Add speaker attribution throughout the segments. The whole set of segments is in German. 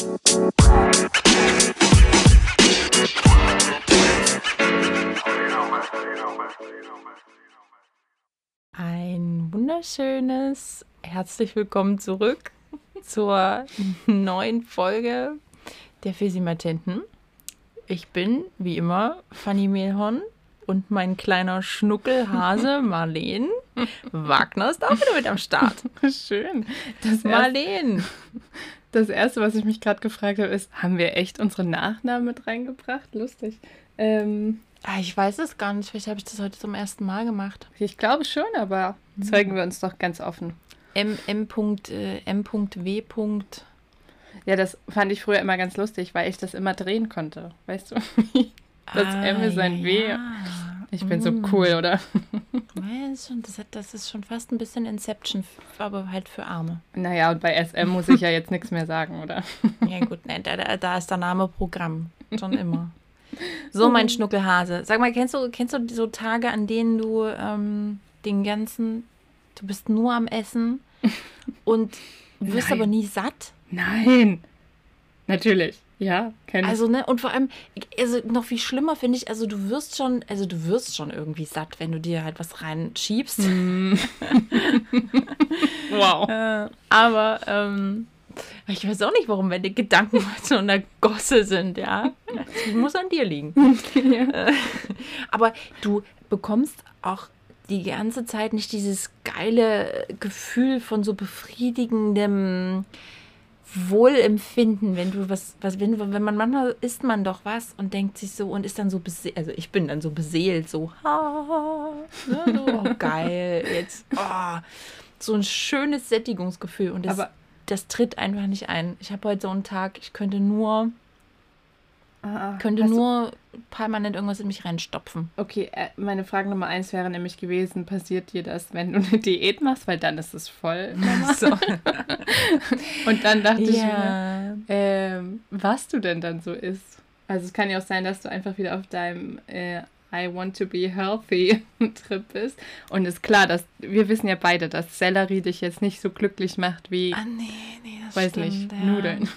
Speaker 1: Ein wunderschönes herzlich willkommen zurück zur neuen Folge der Fesimatenten. Ich bin, wie immer, Fanny Mehlhorn und mein kleiner Schnuckelhase Marleen Wagner ist auch wieder mit am Start.
Speaker 2: Schön.
Speaker 1: Das Marleen.
Speaker 2: Das erste, was ich mich gerade gefragt habe, ist, haben wir echt unsere Nachnamen mit reingebracht? Lustig. Ähm,
Speaker 1: Ah, Ich weiß es gar nicht. Vielleicht habe ich das heute zum ersten Mal gemacht.
Speaker 2: ich glaube schon, aber zeigen wir uns doch ganz offen.
Speaker 1: M. M. äh, M. W.
Speaker 2: Ja, das fand ich früher immer ganz lustig, weil ich das immer drehen konnte. Weißt du? Das
Speaker 1: Ah,
Speaker 2: M ist ein
Speaker 1: ja,
Speaker 2: W.
Speaker 1: ja.
Speaker 2: Ich bin so
Speaker 1: Mm.
Speaker 2: cool, oder?
Speaker 1: Ja, das, ist schon, das, hat, das ist schon fast ein bisschen Inception, aber halt für Arme.
Speaker 2: Naja, und bei SM muss ich ja jetzt nichts mehr sagen, oder?
Speaker 1: Ja gut, ne, da, da, da ist der Name Programm. Schon immer. So, mein Schnuckelhase. Sag mal, kennst du, kennst du so Tage, an denen du ähm, den ganzen, du bist nur am Essen und wirst
Speaker 2: Nein.
Speaker 1: aber nie satt?
Speaker 2: Nein. Natürlich. Ja, kenn ich.
Speaker 1: Also, ne, und vor allem, also noch viel schlimmer finde ich, also du wirst schon, also du wirst schon irgendwie satt, wenn du dir halt was reinschiebst.
Speaker 2: wow.
Speaker 1: Äh, aber ähm, ich weiß auch nicht, warum meine Gedanken so in der Gosse sind, ja. Das muss an dir liegen. Äh, aber du bekommst auch die ganze Zeit nicht dieses geile Gefühl von so befriedigendem Wohlempfinden, wenn du was, was wenn, wenn man manchmal isst man doch was und denkt sich so und ist dann so beseelt, also ich bin dann so beseelt, so, ha, ne, so oh, geil, jetzt, oh, so ein schönes Sättigungsgefühl und das,
Speaker 2: Aber-
Speaker 1: das tritt einfach nicht ein. Ich habe heute so einen Tag, ich könnte nur,
Speaker 2: Ah,
Speaker 1: könnte nur permanent irgendwas in mich reinstopfen.
Speaker 2: Okay, äh, meine Frage Nummer eins wäre nämlich gewesen, passiert dir das, wenn du eine Diät machst? Weil dann ist es voll.
Speaker 1: So.
Speaker 2: Und dann dachte ich mir,
Speaker 1: ja.
Speaker 2: ähm, was du denn dann so isst. Also es kann ja auch sein, dass du einfach wieder auf deinem äh, I want to be healthy Trip bist. Und ist klar, dass wir wissen ja beide, dass Sellerie dich jetzt nicht so glücklich macht wie,
Speaker 1: Ah, nee, nee, das
Speaker 2: weiß
Speaker 1: stimmt.
Speaker 2: nicht,
Speaker 1: ja.
Speaker 2: Nudeln.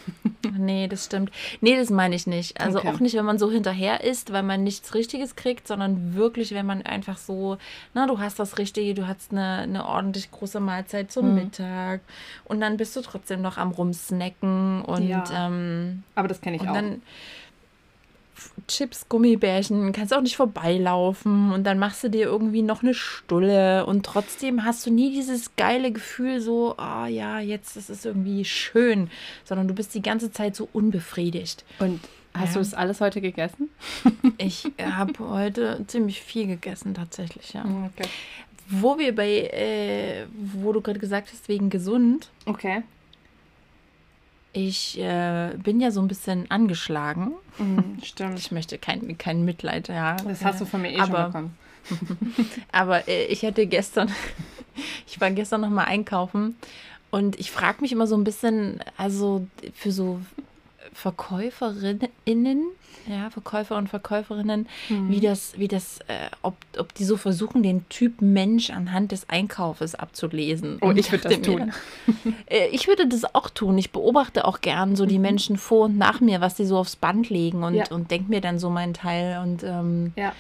Speaker 1: Nee, das stimmt. Nee, das meine ich nicht. Also
Speaker 2: Okay.
Speaker 1: auch nicht, wenn man so hinterher isst, weil man nichts Richtiges kriegt, sondern wirklich, wenn man einfach so, na, du hast das Richtige, du hast eine, eine ordentlich große Mahlzeit zum
Speaker 2: Mhm.
Speaker 1: Mittag und dann bist du trotzdem noch am Rumsnacken und,
Speaker 2: Ja.
Speaker 1: ähm,
Speaker 2: Aber das kenne ich auch.
Speaker 1: dann Chips, Gummibärchen, kannst auch nicht vorbeilaufen und dann machst du dir irgendwie noch eine Stulle und trotzdem hast du nie dieses geile Gefühl so, ah ja, jetzt ist irgendwie schön, sondern du bist die ganze Zeit so unbefriedigt.
Speaker 2: Und hast
Speaker 1: Ja.
Speaker 2: du das alles heute gegessen?
Speaker 1: Ich habe heute ziemlich viel gegessen tatsächlich, ja.
Speaker 2: Okay.
Speaker 1: Wo wir bei, äh, wo du gerade gesagt hast, wegen gesund,
Speaker 2: Okay.
Speaker 1: Ich äh, bin ja so ein bisschen angeschlagen.
Speaker 2: Mhm, stimmt.
Speaker 1: Ich möchte kein, kein Mitleid, ja.
Speaker 2: Das hast du von mir eh
Speaker 1: aber,
Speaker 2: schon bekommen.
Speaker 1: Aber äh, ich hatte gestern, ich war gestern noch mal einkaufen und ich frage mich immer so ein bisschen, also für so Verkäuferinnen, ja, Verkäufer und Verkäuferinnen,
Speaker 2: Mhm.
Speaker 1: wie das, wie das, äh, ob, ob die so versuchen, den Typ Mensch anhand des Einkaufes abzulesen.
Speaker 2: Oh,
Speaker 1: Und
Speaker 2: ich würde das
Speaker 1: mir
Speaker 2: tun.
Speaker 1: dann, äh, ich würde das auch tun. Ich beobachte auch gern so die Menschen vor und nach mir, was die so aufs Band legen und,
Speaker 2: Ja.
Speaker 1: und denke mir dann so meinen Teil. Und ähm,
Speaker 2: Ja.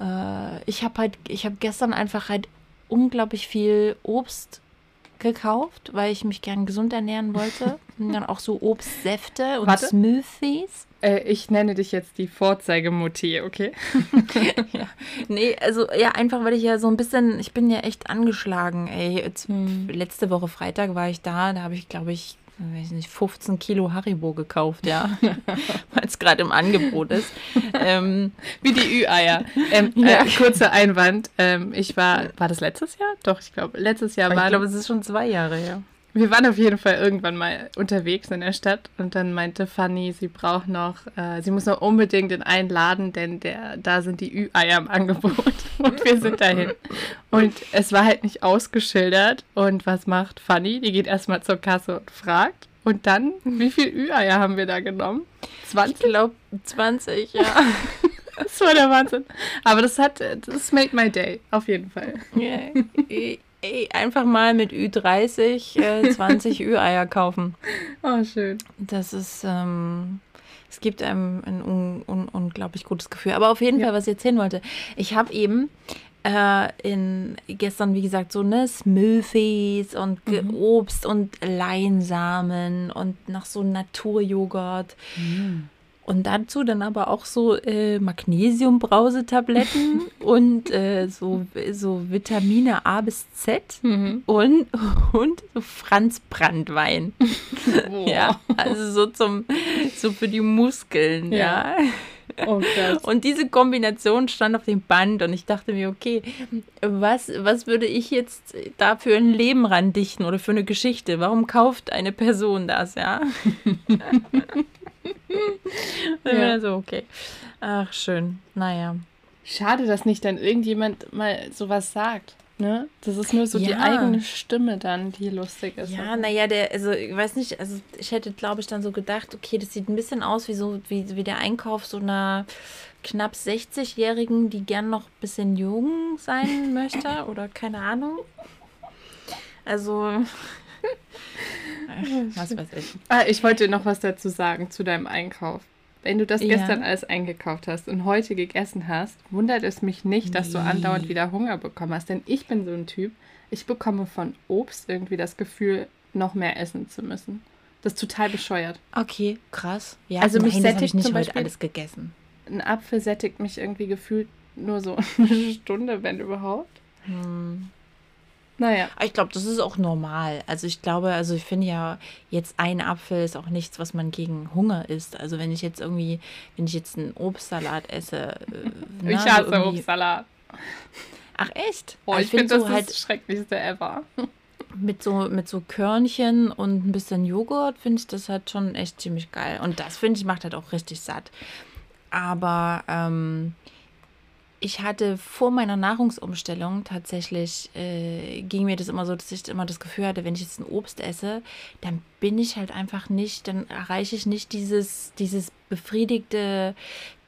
Speaker 1: äh, ich habe halt, ich habe gestern einfach halt unglaublich viel Obst gekauft, weil ich mich gern gesund ernähren wollte. Und dann auch so Obstsäfte und
Speaker 2: Warte.
Speaker 1: Smoothies.
Speaker 2: Äh, ich nenne dich jetzt die Vorzeigemutti, okay?
Speaker 1: ja. Nee, also ja, einfach weil ich ja so ein bisschen, ich bin ja echt angeschlagen, ey. Jetzt, Letzte Woche Freitag war ich da, da habe ich, glaube ich, weiß nicht, 15 Kilo Haribo gekauft, ja. weil es gerade im Angebot ist. ähm,
Speaker 2: Wie die Ü-Eier. Ähm,
Speaker 1: Ja.
Speaker 2: äh, kurzer Einwand. Ähm, ich war, war das letztes Jahr? Doch, ich glaube, letztes Jahr
Speaker 1: aber ich
Speaker 2: war,
Speaker 1: glaube, es ist schon zwei Jahre her.
Speaker 2: Wir waren auf jeden Fall irgendwann mal unterwegs in der Stadt und dann meinte Fanny, sie braucht noch, äh, sie muss noch unbedingt in einen Laden, denn der, da sind die Ü-Eier im Angebot und wir sind dahin. Und es war halt nicht ausgeschildert und was macht Fanny? Die geht erstmal zur Kasse und fragt und dann, wie viel Ü-Eier haben wir da genommen?
Speaker 1: Ich
Speaker 2: 20?
Speaker 1: glaube 20, ja.
Speaker 2: Das war der Wahnsinn. Aber das hat, das made my day, auf jeden Fall.
Speaker 1: Äh, ey, einfach mal mit Ü30 äh, 20 Ü-Eier kaufen.
Speaker 2: Oh, schön.
Speaker 1: Das ist, ähm, es gibt einem ein un, un, unglaublich gutes Gefühl. Aber auf jeden
Speaker 2: Ja.
Speaker 1: Fall, was ich erzählen wollte, ich habe eben äh, in gestern, wie gesagt, so ne Smoothies und
Speaker 2: Mhm.
Speaker 1: Obst und Leinsamen und noch so Naturjoghurt. Und dazu dann aber auch so äh, Magnesiumbrausetabletten und äh, so, so Vitamine A bis Z
Speaker 2: Mhm.
Speaker 1: und, und so Franz Brandwein.
Speaker 2: Boah.
Speaker 1: Ja, also so zum, so für die Muskeln, ja.
Speaker 2: Ja. Oh.
Speaker 1: Und diese Kombination stand auf dem Band und ich dachte mir, okay, was, was würde ich jetzt da für ein Leben randichten oder für eine Geschichte? Warum kauft eine Person das, ja?
Speaker 2: Ja.
Speaker 1: So, okay. Ach, schön. Naja.
Speaker 2: Schade, dass nicht dann irgendjemand mal sowas sagt. Ne? Das ist nur so die
Speaker 1: Ja.
Speaker 2: eigene Stimme dann, die lustig ist.
Speaker 1: Ja, naja, der, also ich weiß nicht, also ich hätte, glaube ich, dann so gedacht, okay, das sieht ein bisschen aus wie so, wie, wie der Einkauf so einer knapp 60-Jährigen, die gern noch ein bisschen jung sein möchte oder keine Ahnung. Also, was weiß ich.
Speaker 2: Ah, ich wollte noch was dazu sagen zu deinem Einkauf. Wenn du das
Speaker 1: Ja.
Speaker 2: gestern alles eingekauft hast und heute gegessen hast, wundert es mich nicht, dass du
Speaker 1: Nee.
Speaker 2: andauernd wieder Hunger bekommen hast. Denn ich bin so ein Typ, ich bekomme von Obst irgendwie das Gefühl, noch mehr essen zu müssen. Das ist total bescheuert.
Speaker 1: Okay, krass. Ja,
Speaker 2: Also mich
Speaker 1: nein, hab
Speaker 2: sättigt
Speaker 1: ich nicht
Speaker 2: zum
Speaker 1: heute
Speaker 2: Beispiel-
Speaker 1: alles gegessen.
Speaker 2: Ein Apfel sättigt mich irgendwie gefühlt nur so eine Stunde, wenn überhaupt.
Speaker 1: Hm.
Speaker 2: Naja.
Speaker 1: Ich glaube, das ist auch normal. Also ich glaube, also ich finde ja, jetzt ein Apfel ist auch nichts, was man gegen Hunger isst. Also wenn ich jetzt irgendwie, wenn ich jetzt einen Obstsalat esse. Äh, ne,
Speaker 2: Ich
Speaker 1: so
Speaker 2: hasse
Speaker 1: irgendwie-
Speaker 2: Obstsalat.
Speaker 1: Ach echt?
Speaker 2: Oh,
Speaker 1: Also
Speaker 2: ich finde,
Speaker 1: find
Speaker 2: das
Speaker 1: so
Speaker 2: ist das Schrecklichste ever.
Speaker 1: mit so mit so Körnchen und ein bisschen Joghurt finde ich das halt schon echt ziemlich geil. Und das finde ich macht halt auch richtig satt. Aber ähm, ich hatte vor meiner Nahrungsumstellung tatsächlich, äh, ging mir das immer so, dass ich immer das Gefühl hatte, wenn ich jetzt ein Obst esse, dann bin ich halt einfach nicht, dann erreiche ich nicht dieses, dieses befriedigte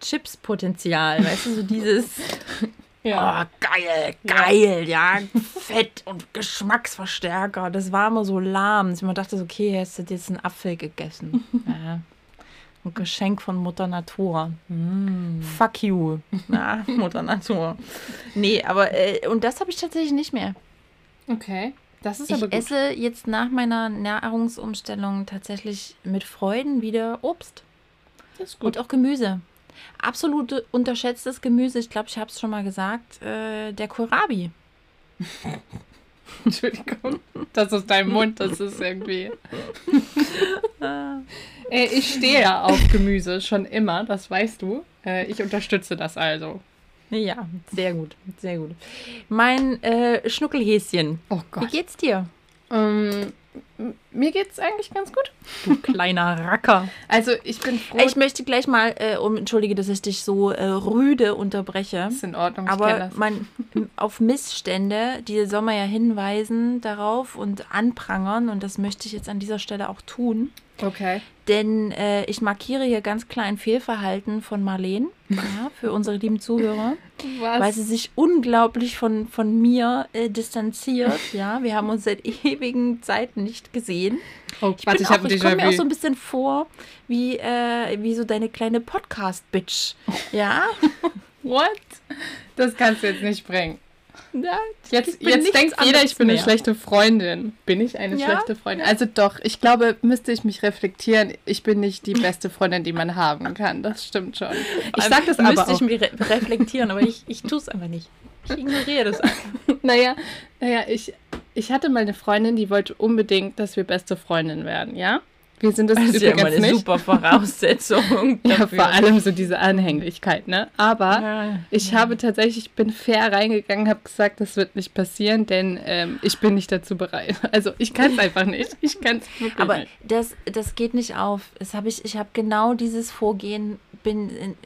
Speaker 1: Chips-Potenzial. Weißt du, so dieses, oh, geil, geil, ja, Fett und Geschmacksverstärker. Das war immer so lahm. Ich immer dachte so, okay, hast du jetzt einen Apfel gegessen. Ja. Ein Geschenk von Mutter Natur.
Speaker 2: Mm.
Speaker 1: Fuck you. Ja, Mutter Natur. Nee, aber, äh, und das habe ich tatsächlich nicht mehr.
Speaker 2: Okay. Das ist aber
Speaker 1: Ich
Speaker 2: gut.
Speaker 1: esse jetzt nach meiner Nahrungsumstellung tatsächlich mit Freuden wieder Obst
Speaker 2: Das ist
Speaker 1: und auch Gemüse. Absolut unterschätztes Gemüse. Ich glaube, ich habe es schon mal gesagt. Äh, der Kohlrabi.
Speaker 2: Entschuldigung. Das ist dein Mund, das ist irgendwie. Ey, ich stehe ja auf Gemüse schon immer, das weißt du. Äh, ich unterstütze das also.
Speaker 1: Ja, sehr gut, sehr gut. Mein äh, Schnuckelhäschen.
Speaker 2: Oh
Speaker 1: Wie geht's dir,
Speaker 2: Ähm, mir geht's eigentlich ganz gut.
Speaker 1: du kleiner Racker?
Speaker 2: Also ich bin froh.
Speaker 1: Ich möchte gleich mal, äh, um, entschuldige, dass ich dich so äh, rüde unterbreche.
Speaker 2: ist in Ordnung,
Speaker 1: Aber
Speaker 2: das.
Speaker 1: man auf Missstände, die soll man ja hinweisen darauf und anprangern. Und das möchte ich jetzt an dieser Stelle auch tun.
Speaker 2: Okay.
Speaker 1: Denn äh, ich markiere hier ganz klar ein Fehlverhalten von Marleen ja, für unsere lieben Zuhörer,
Speaker 2: Was?
Speaker 1: weil sie sich unglaublich von, von mir äh, distanziert. Ja, wir haben uns seit ewigen Zeiten nicht gesehen.
Speaker 2: oh,
Speaker 1: Ich,
Speaker 2: warte, ich
Speaker 1: auch- ich komme mir auch so ein bisschen vor wie, äh, wie so deine kleine Podcast-Bitch. Ja?
Speaker 2: What? Das kannst du jetzt nicht bringen.
Speaker 1: ja
Speaker 2: Jetzt, jetzt denkt jeder, ich bin eine
Speaker 1: mehr.
Speaker 2: schlechte Freundin. Bin ich eine
Speaker 1: Ja?
Speaker 2: schlechte Freundin? Also doch, ich glaube, müsste ich mich reflektieren. Ich bin nicht die beste Freundin, die man haben kann. Das stimmt schon. Ich sag das aber
Speaker 1: Müsste ich mich re reflektieren, aber ich, ich tue es einfach nicht. Ich ignoriere das einfach.
Speaker 2: Naja, naja, ich, ich hatte mal eine Freundin, die wollte unbedingt, dass wir beste Freundin werden, ja? Wir sind das,
Speaker 1: Das ist ja immer eine
Speaker 2: nicht.
Speaker 1: super Voraussetzung.
Speaker 2: Ja,
Speaker 1: dafür.
Speaker 2: vor allem so diese Anhänglichkeit, ne? Aber
Speaker 1: Ja.
Speaker 2: ich habe tatsächlich, ich bin fair reingegangen, habe gesagt, das wird nicht passieren, denn ähm, ich bin nicht dazu bereit. Also ich kann es einfach nicht. Ich kann es wirklich
Speaker 1: Aber
Speaker 2: nicht.
Speaker 1: das, das geht nicht auf. Das hab ich ich habe genau dieses Vorgehen, bin in,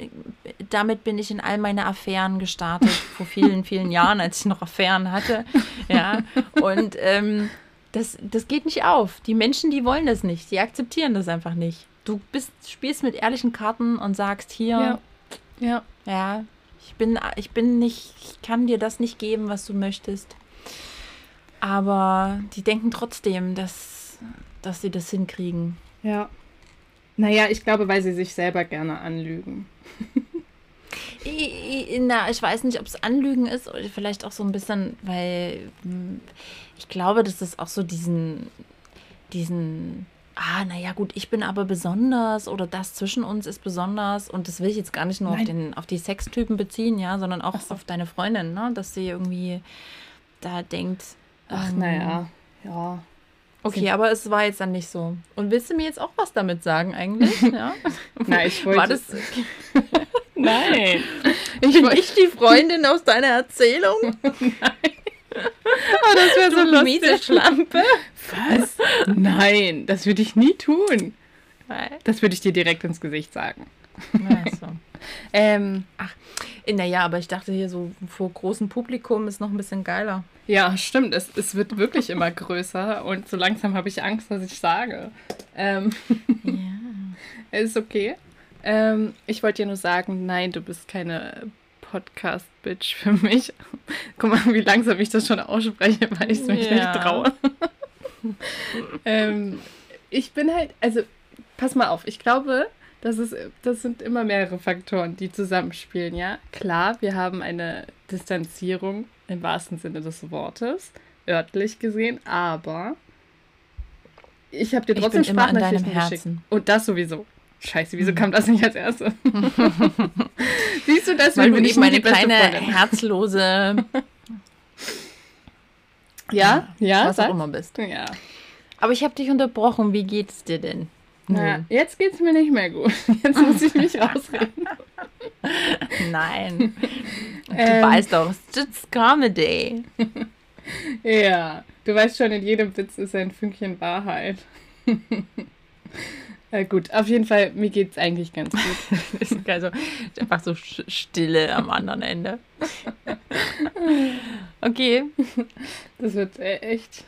Speaker 1: damit bin ich in all meine Affären gestartet, vor vielen, vielen Jahren, als ich noch Affären hatte. Ja, und ähm, das, das geht nicht auf. Die Menschen, die wollen das nicht. Die akzeptieren das einfach nicht. Du bist, spielst mit ehrlichen Karten und sagst hier,
Speaker 2: Ja. Ja.
Speaker 1: Ja, ich bin, ich bin nicht, ich kann dir das nicht geben, was du möchtest. Aber die denken trotzdem, dass, dass sie das hinkriegen.
Speaker 2: Ja. Naja, ich glaube, weil sie sich selber gerne anlügen.
Speaker 1: Na, ich weiß nicht, ob es Anlügen ist oder vielleicht auch so ein bisschen, weil hm, ich glaube, dass es auch so diesen, diesen, ah, naja, gut, ich bin aber besonders oder das zwischen uns ist besonders und das will ich jetzt gar nicht nur auf, den, auf die Sextypen beziehen, ja, sondern auch so. auf deine Freundin, ne, dass sie irgendwie da denkt.
Speaker 2: Ach, ähm, naja, ja.
Speaker 1: Okay, aber es war jetzt dann nicht so. Und willst du mir jetzt auch was damit sagen eigentlich? Ja?
Speaker 2: Nein, ich wollte. War das. Nein.
Speaker 1: Ich bin nicht die Freundin aus deiner Erzählung.
Speaker 2: Nein. Oh, das wäre so lustig. miese Schlampe. Was? Nein, das würde ich nie tun. Das würde ich dir direkt ins Gesicht sagen.
Speaker 1: Also. ähm, ach, naja, aber ich dachte hier so vor großem Publikum ist noch ein bisschen geiler.
Speaker 2: Ja, stimmt. Es, es wird wirklich immer größer und so langsam habe ich Angst, was ich sage. Ähm, ja. ist okay. Ähm, ich wollte dir nur sagen, nein, du bist keine Podcast-Bitch für mich. Guck mal, wie langsam ich das schon ausspreche, weil ich es mich ja. nicht traue. ähm, ich bin halt, also pass mal auf, ich glaube, das, ist, das sind immer mehrere Faktoren, die zusammenspielen, ja. Klar, wir haben eine Distanzierung im wahrsten Sinne des Wortes, örtlich gesehen, aber ich habe dir trotzdem Sprachnachrichten geschickt. Und das sowieso. Scheiße, wieso hm. kam das nicht als erstes?
Speaker 1: Siehst du, das Weil du nicht meine kleine herzlose
Speaker 2: ja, ja,
Speaker 1: was auch immer bist.
Speaker 2: Ja.
Speaker 1: Aber ich habe dich unterbrochen. Wie geht's dir denn?
Speaker 2: Na, jetzt geht's mir nicht mehr gut. Jetzt muss ich mich rausreden.
Speaker 1: Nein. Du ähm, weißt doch, it's Comedy.
Speaker 2: ja, du weißt schon, in jedem Witz ist ein Fünkchen Wahrheit. Ja, gut, auf jeden Fall, mir geht es eigentlich ganz gut.
Speaker 1: also einfach so Stille am anderen Ende. okay.
Speaker 2: Das wird äh, echt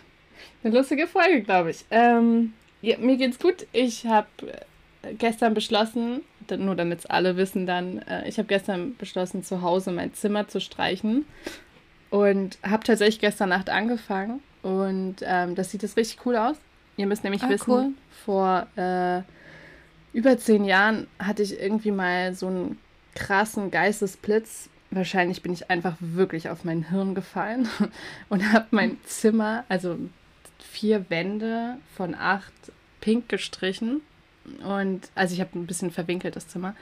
Speaker 2: eine lustige Folge, glaube ich. Ähm, ja, mir geht's gut. Ich habe äh, gestern beschlossen, nur damit es alle wissen dann, äh, ich habe gestern beschlossen, zu Hause mein Zimmer zu streichen. Und habe tatsächlich gestern Nacht angefangen. Und ähm, das sieht jetzt richtig cool aus. Ihr müsst nämlich ah, wissen, cool. vor äh, über zehn Jahren hatte ich irgendwie mal so einen krassen Geistesblitz. Wahrscheinlich bin ich einfach wirklich auf mein Hirn gefallen und habe mein Zimmer, also vier Wände von acht, pink gestrichen. Und also ich habe ein bisschen verwinkelt das Zimmer.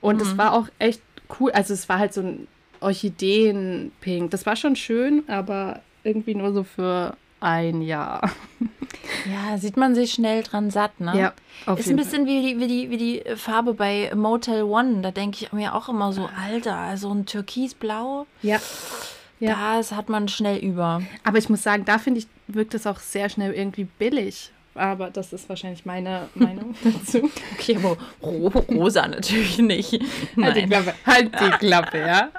Speaker 2: Und es mhm. war auch echt cool. Also es war halt so ein Orchideen-Pink. Das war schon schön, aber irgendwie nur so für ein Jahr.
Speaker 1: Ja, sieht man sich schnell dran satt, ne?
Speaker 2: Ja.
Speaker 1: Auf ist ein bisschen wie die, wie, die, wie die Farbe bei Motel One. Da denke ich mir auch immer so, Alter, also ein Türkisblau.
Speaker 2: Ja.
Speaker 1: Ja. Das hat man schnell über.
Speaker 2: Aber ich muss sagen, da finde ich, wirkt es auch sehr schnell irgendwie billig. Aber das ist wahrscheinlich meine Meinung dazu.
Speaker 1: Okay, aber rosa natürlich nicht.
Speaker 2: Halt die Klappe, halt die Klappe, ja.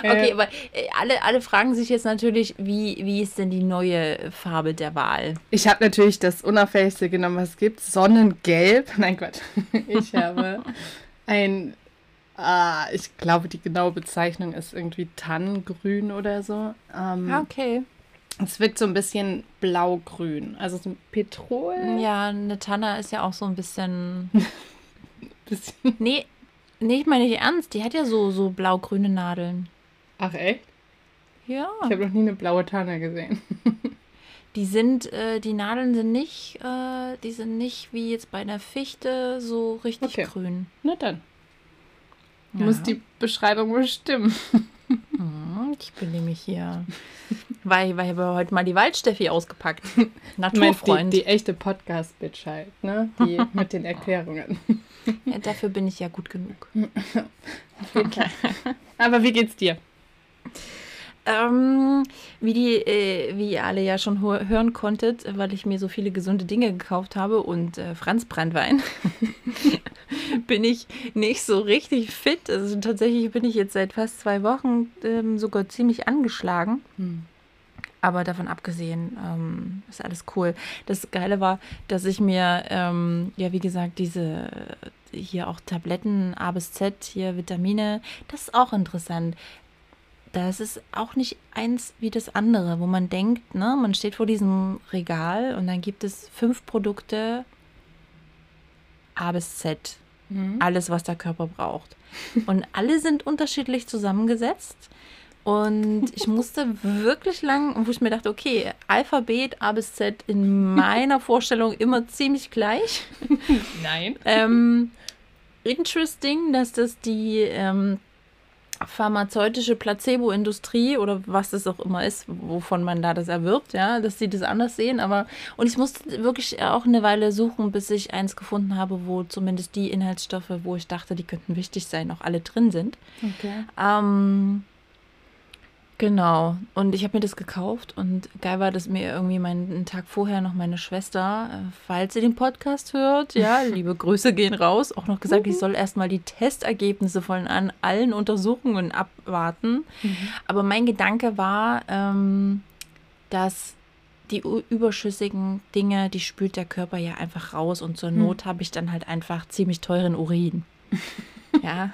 Speaker 1: Okay, äh, aber äh, alle, alle fragen sich jetzt natürlich, wie, wie ist denn die neue Farbe der Wahl?
Speaker 2: Ich habe natürlich das unauffälligste genommen, was es gibt. Sonnengelb. Nein, Gott. Ich habe ein, ah, ich glaube, die genaue Bezeichnung ist irgendwie Tannengrün oder so.
Speaker 1: Ähm, ah, okay.
Speaker 2: Es wirkt so ein bisschen blau-grün, also so ein Petrol.
Speaker 1: Ja, eine Tanne ist ja auch so ein bisschen. bisschen. Nee, Nee, ich meine nicht ernst. Die hat ja so, so blau-grüne Nadeln.
Speaker 2: Ach, echt?
Speaker 1: Ja.
Speaker 2: Ich habe noch nie eine blaue Tanne gesehen.
Speaker 1: die sind, äh, die Nadeln sind nicht, äh, die sind nicht wie jetzt bei einer Fichte so richtig okay. grün.
Speaker 2: Na dann. Ja. Muss die Beschreibung wohl stimmen.
Speaker 1: Hm, ich bin nämlich hier. Weil, weil ich habe heute mal die Waldsteffi ausgepackt. Naturfreund.
Speaker 2: Die, die echte Podcast-Bitch halt, ne? Die mit den Erklärungen.
Speaker 1: Ja, dafür bin ich ja gut genug.
Speaker 2: okay. Aber wie geht's dir?
Speaker 1: Ähm, wie, die, äh, wie ihr alle ja schon hören konntet, weil ich mir so viele gesunde Dinge gekauft habe und äh, Franz Brandwein, bin ich nicht so richtig fit. Also tatsächlich bin ich jetzt seit fast zwei Wochen ähm, sogar ziemlich angeschlagen. Hm. Aber davon abgesehen ähm, ist alles cool. Das Geile war, dass ich mir, ähm, ja, wie gesagt, diese hier auch Tabletten A bis Z, hier Vitamine, das ist auch interessant. Das ist auch nicht eins wie das andere, wo man denkt, ne, man steht vor diesem Regal und dann gibt es fünf Produkte A bis Z.
Speaker 2: Mhm.
Speaker 1: Alles, was der Körper braucht. Und alle sind unterschiedlich zusammengesetzt. Und ich musste wirklich lang, wo ich mir dachte, okay, Alphabet A bis Z in meiner Vorstellung immer ziemlich gleich.
Speaker 2: Nein.
Speaker 1: Ähm, interesting, dass das die ähm, pharmazeutische Placebo-Industrie oder was es auch immer ist, wovon man da das erwirbt, ja, dass sie das anders sehen. Aber und ich musste wirklich auch eine Weile suchen, bis ich eins gefunden habe, wo zumindest die Inhaltsstoffe, wo ich dachte, die könnten wichtig sein, auch alle drin sind.
Speaker 2: Okay.
Speaker 1: Ähm, genau. Und ich habe mir das gekauft und geil war, dass mir irgendwie meinen einen Tag vorher noch meine Schwester, äh, falls sie den Podcast hört, ja, liebe Grüße gehen raus, auch noch gesagt, ich soll erstmal die Testergebnisse von an allen Untersuchungen abwarten. Aber mein Gedanke war, ähm, dass die überschüssigen Dinge, die spült der Körper ja einfach raus und zur Not habe ich dann halt einfach ziemlich teuren Urin. ja.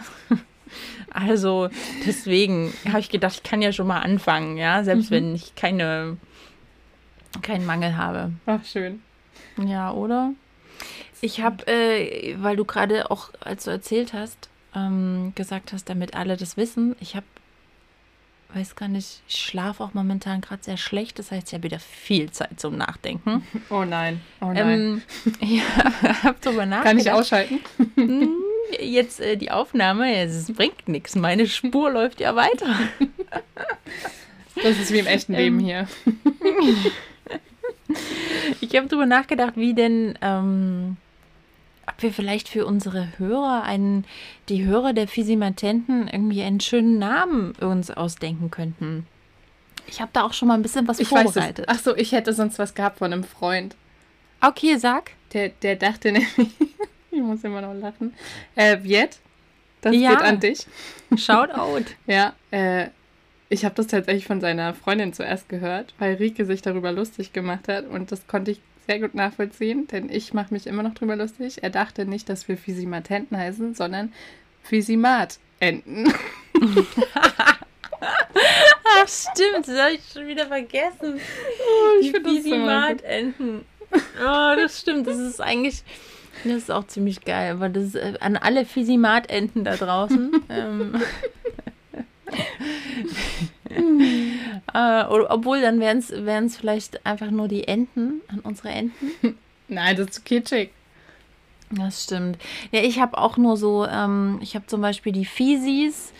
Speaker 1: Also deswegen habe ich gedacht, ich kann ja schon mal anfangen, ja, selbst wenn ich keine keinen Mangel habe.
Speaker 2: Ach, schön.
Speaker 1: Ja, oder? Ich habe, äh, weil du gerade auch, als du erzählt hast, ähm, gesagt hast, damit alle das wissen, ich habe, weiß gar nicht, ich schlafe auch momentan gerade sehr schlecht. Das heißt, ich habe wieder viel Zeit zum Nachdenken.
Speaker 2: Oh nein. Oh nein.
Speaker 1: Ähm, ja, habe drüber nachgedacht.
Speaker 2: Kann ich ausschalten?
Speaker 1: Jetzt äh, die Aufnahme, es bringt nichts. Meine Spur läuft ja weiter.
Speaker 2: Das ist wie im echten Leben
Speaker 1: Ähm,
Speaker 2: hier.
Speaker 1: Ich habe darüber nachgedacht, wie denn, ähm, ob wir vielleicht für unsere Hörer einen, die Hörer der Physimatenten irgendwie einen schönen Namen uns ausdenken könnten. Ich habe da auch schon mal ein bisschen was
Speaker 2: Ich
Speaker 1: vorbereitet.
Speaker 2: Ach so, ich hätte sonst was gehabt von einem Freund.
Speaker 1: Okay, sag.
Speaker 2: Der, der dachte nämlich, ich muss immer noch lachen. Äh, Viet, das
Speaker 1: Ja.
Speaker 2: geht an dich.
Speaker 1: Shout out.
Speaker 2: Ja, äh, ich habe das tatsächlich von seiner Freundin zuerst gehört, weil Rike sich darüber lustig gemacht hat und das konnte ich sehr gut nachvollziehen, denn ich mache mich immer noch drüber lustig. Er dachte nicht, dass wir Physimatenten heißen, sondern Physimat-Enten.
Speaker 1: Ach, stimmt, das habe ich schon wieder vergessen.
Speaker 2: Oh,
Speaker 1: Die Physimat-Enten. Oh, das stimmt. Das ist eigentlich, das ist auch ziemlich geil. Aber das ist äh, an alle Physimat-Enten da draußen. ähm, äh, obwohl, dann wären es vielleicht einfach nur die Enten, an unsere Enten.
Speaker 2: Nein, das ist zu kitschig.
Speaker 1: Das stimmt. Ja, ich habe auch nur so, ähm, ich habe zum Beispiel die Fisis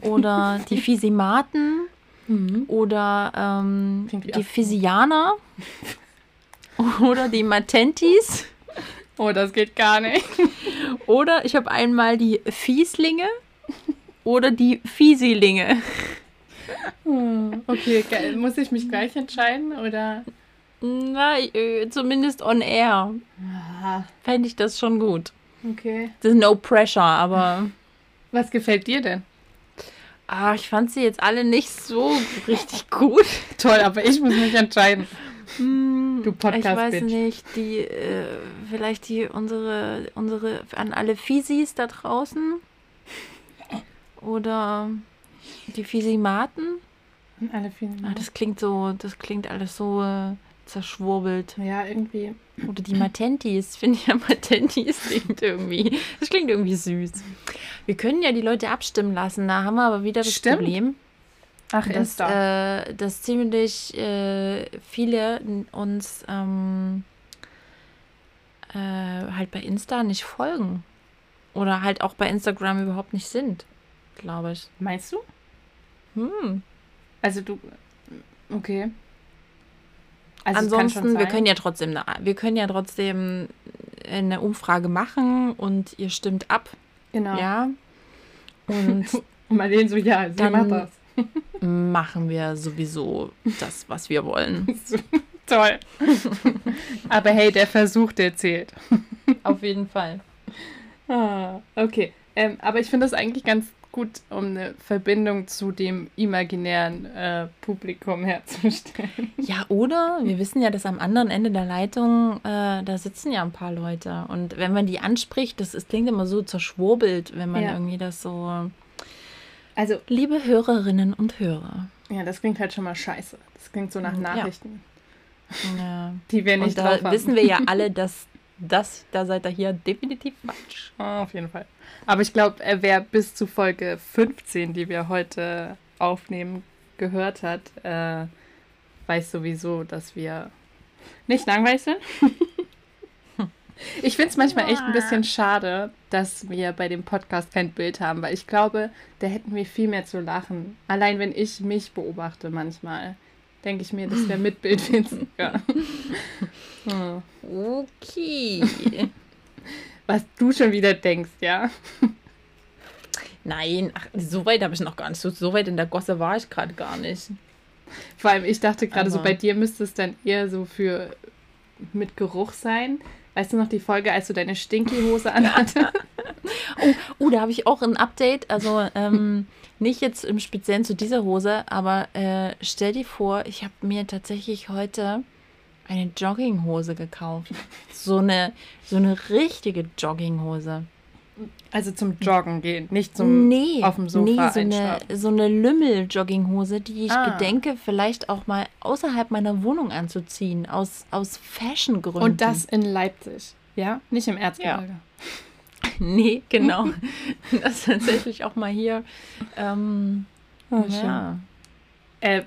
Speaker 1: oder die Fisimaten oder ähm, die. Fisianer oder die Matentis
Speaker 2: Oh, das geht gar nicht.
Speaker 1: oder ich habe einmal die Fieslinge oder die Fiesilinge.
Speaker 2: Okay, ge- muss ich mich gleich entscheiden oder?
Speaker 1: Na, äh, zumindest on air fände ich das schon gut.
Speaker 2: okay.
Speaker 1: Das ist no pressure, aber
Speaker 2: Was gefällt dir denn?
Speaker 1: ah, ich fand sie jetzt alle nicht so richtig gut.
Speaker 2: Toll, aber ich muss mich entscheiden.
Speaker 1: Hm,
Speaker 2: Du
Speaker 1: Ich weiß nicht, die, äh, vielleicht die, unsere, unsere, an alle Fisis da draußen. Oder die Fisimaten.
Speaker 2: Alle vielen.
Speaker 1: Ah, das klingt so, das klingt alles so äh, zerschwurbelt.
Speaker 2: ja, irgendwie.
Speaker 1: Oder die Matentis. Finde ich ja, Matentis klingt irgendwie, das klingt irgendwie süß. Wir können ja die Leute abstimmen lassen. Da haben wir aber wieder das
Speaker 2: Stimmt.
Speaker 1: Problem.
Speaker 2: Ach,
Speaker 1: dass,
Speaker 2: Insta.
Speaker 1: äh, dass ziemlich äh, viele uns ähm, äh, halt bei Insta nicht folgen. Oder halt auch bei Instagram überhaupt nicht sind, glaube ich.
Speaker 2: Meinst du?
Speaker 1: Hm.
Speaker 2: Also du. Okay. Also
Speaker 1: Ansonsten, wir können ja trotzdem, eine, wir können ja trotzdem eine Umfrage machen und ihr stimmt ab,
Speaker 2: Genau.
Speaker 1: ja. Und
Speaker 2: Und mal den so, ja, sie
Speaker 1: Dann-
Speaker 2: macht das.
Speaker 1: Machen wir sowieso das, was wir wollen.
Speaker 2: Toll. Aber hey, der Versuch, der zählt.
Speaker 1: Auf jeden Fall.
Speaker 2: Ah, okay. Ähm, aber ich finde das eigentlich ganz gut, um eine Verbindung zu dem imaginären äh, Publikum herzustellen.
Speaker 1: Ja, oder wir wissen ja, dass am anderen Ende der Leitung, äh, da sitzen ja ein paar Leute. Und wenn man die anspricht, das, das klingt immer so zerschwurbelt, wenn man
Speaker 2: Ja.
Speaker 1: irgendwie das so
Speaker 2: Also,
Speaker 1: Liebe Hörerinnen und Hörer.
Speaker 2: ja, das klingt halt schon mal scheiße. Das klingt so nach. Nachrichten,
Speaker 1: Ja.
Speaker 2: die wir nicht
Speaker 1: Und da
Speaker 2: drauf haben.
Speaker 1: wissen wir ja alle, dass das, da seid ihr hier definitiv falsch.
Speaker 2: Ah, auf jeden Fall. Aber ich glaube, wer bis zu Folge 15, die wir heute aufnehmen, gehört hat, äh, weiß sowieso, dass wir nicht langweilig sind. ich finde es manchmal echt ein bisschen schade, dass wir bei dem Podcast kein Bild haben, weil ich glaube, da hätten wir viel mehr zu lachen. Allein wenn ich mich beobachte manchmal, denke ich mir, das wäre mit Bild witziger.
Speaker 1: Okay.
Speaker 2: Was du schon wieder denkst, ja?
Speaker 1: Nein, ach, so weit habe ich noch gar nicht. So, so weit in der Gosse war ich gerade gar nicht.
Speaker 2: Vor allem, ich dachte gerade so, bei dir müsste es dann eher so für mit Geruch sein. Weißt du noch die Folge, als du deine Stinky-Hose anhattest?
Speaker 1: Oh, da habe ich auch ein Update. Also ähm, nicht jetzt im Speziellen zu dieser Hose, aber äh, stell dir vor, ich habe mir tatsächlich heute eine Jogginghose gekauft. So eine, so eine richtige Jogginghose.
Speaker 2: Also zum Joggen gehen, nicht zum
Speaker 1: nee,
Speaker 2: auf dem Sofa
Speaker 1: nee, so eine, so eine Lümmel-Jogginghose, die ich
Speaker 2: Ah.
Speaker 1: gedenke, vielleicht auch mal außerhalb meiner Wohnung anzuziehen, aus, aus Fashion-Gründen.
Speaker 2: Und das in Leipzig, ja? Nicht im Erzgebirge.
Speaker 1: Nee, genau. das tatsächlich auch mal hier. Ähm,
Speaker 2: Oh,
Speaker 1: ja.
Speaker 2: Äh,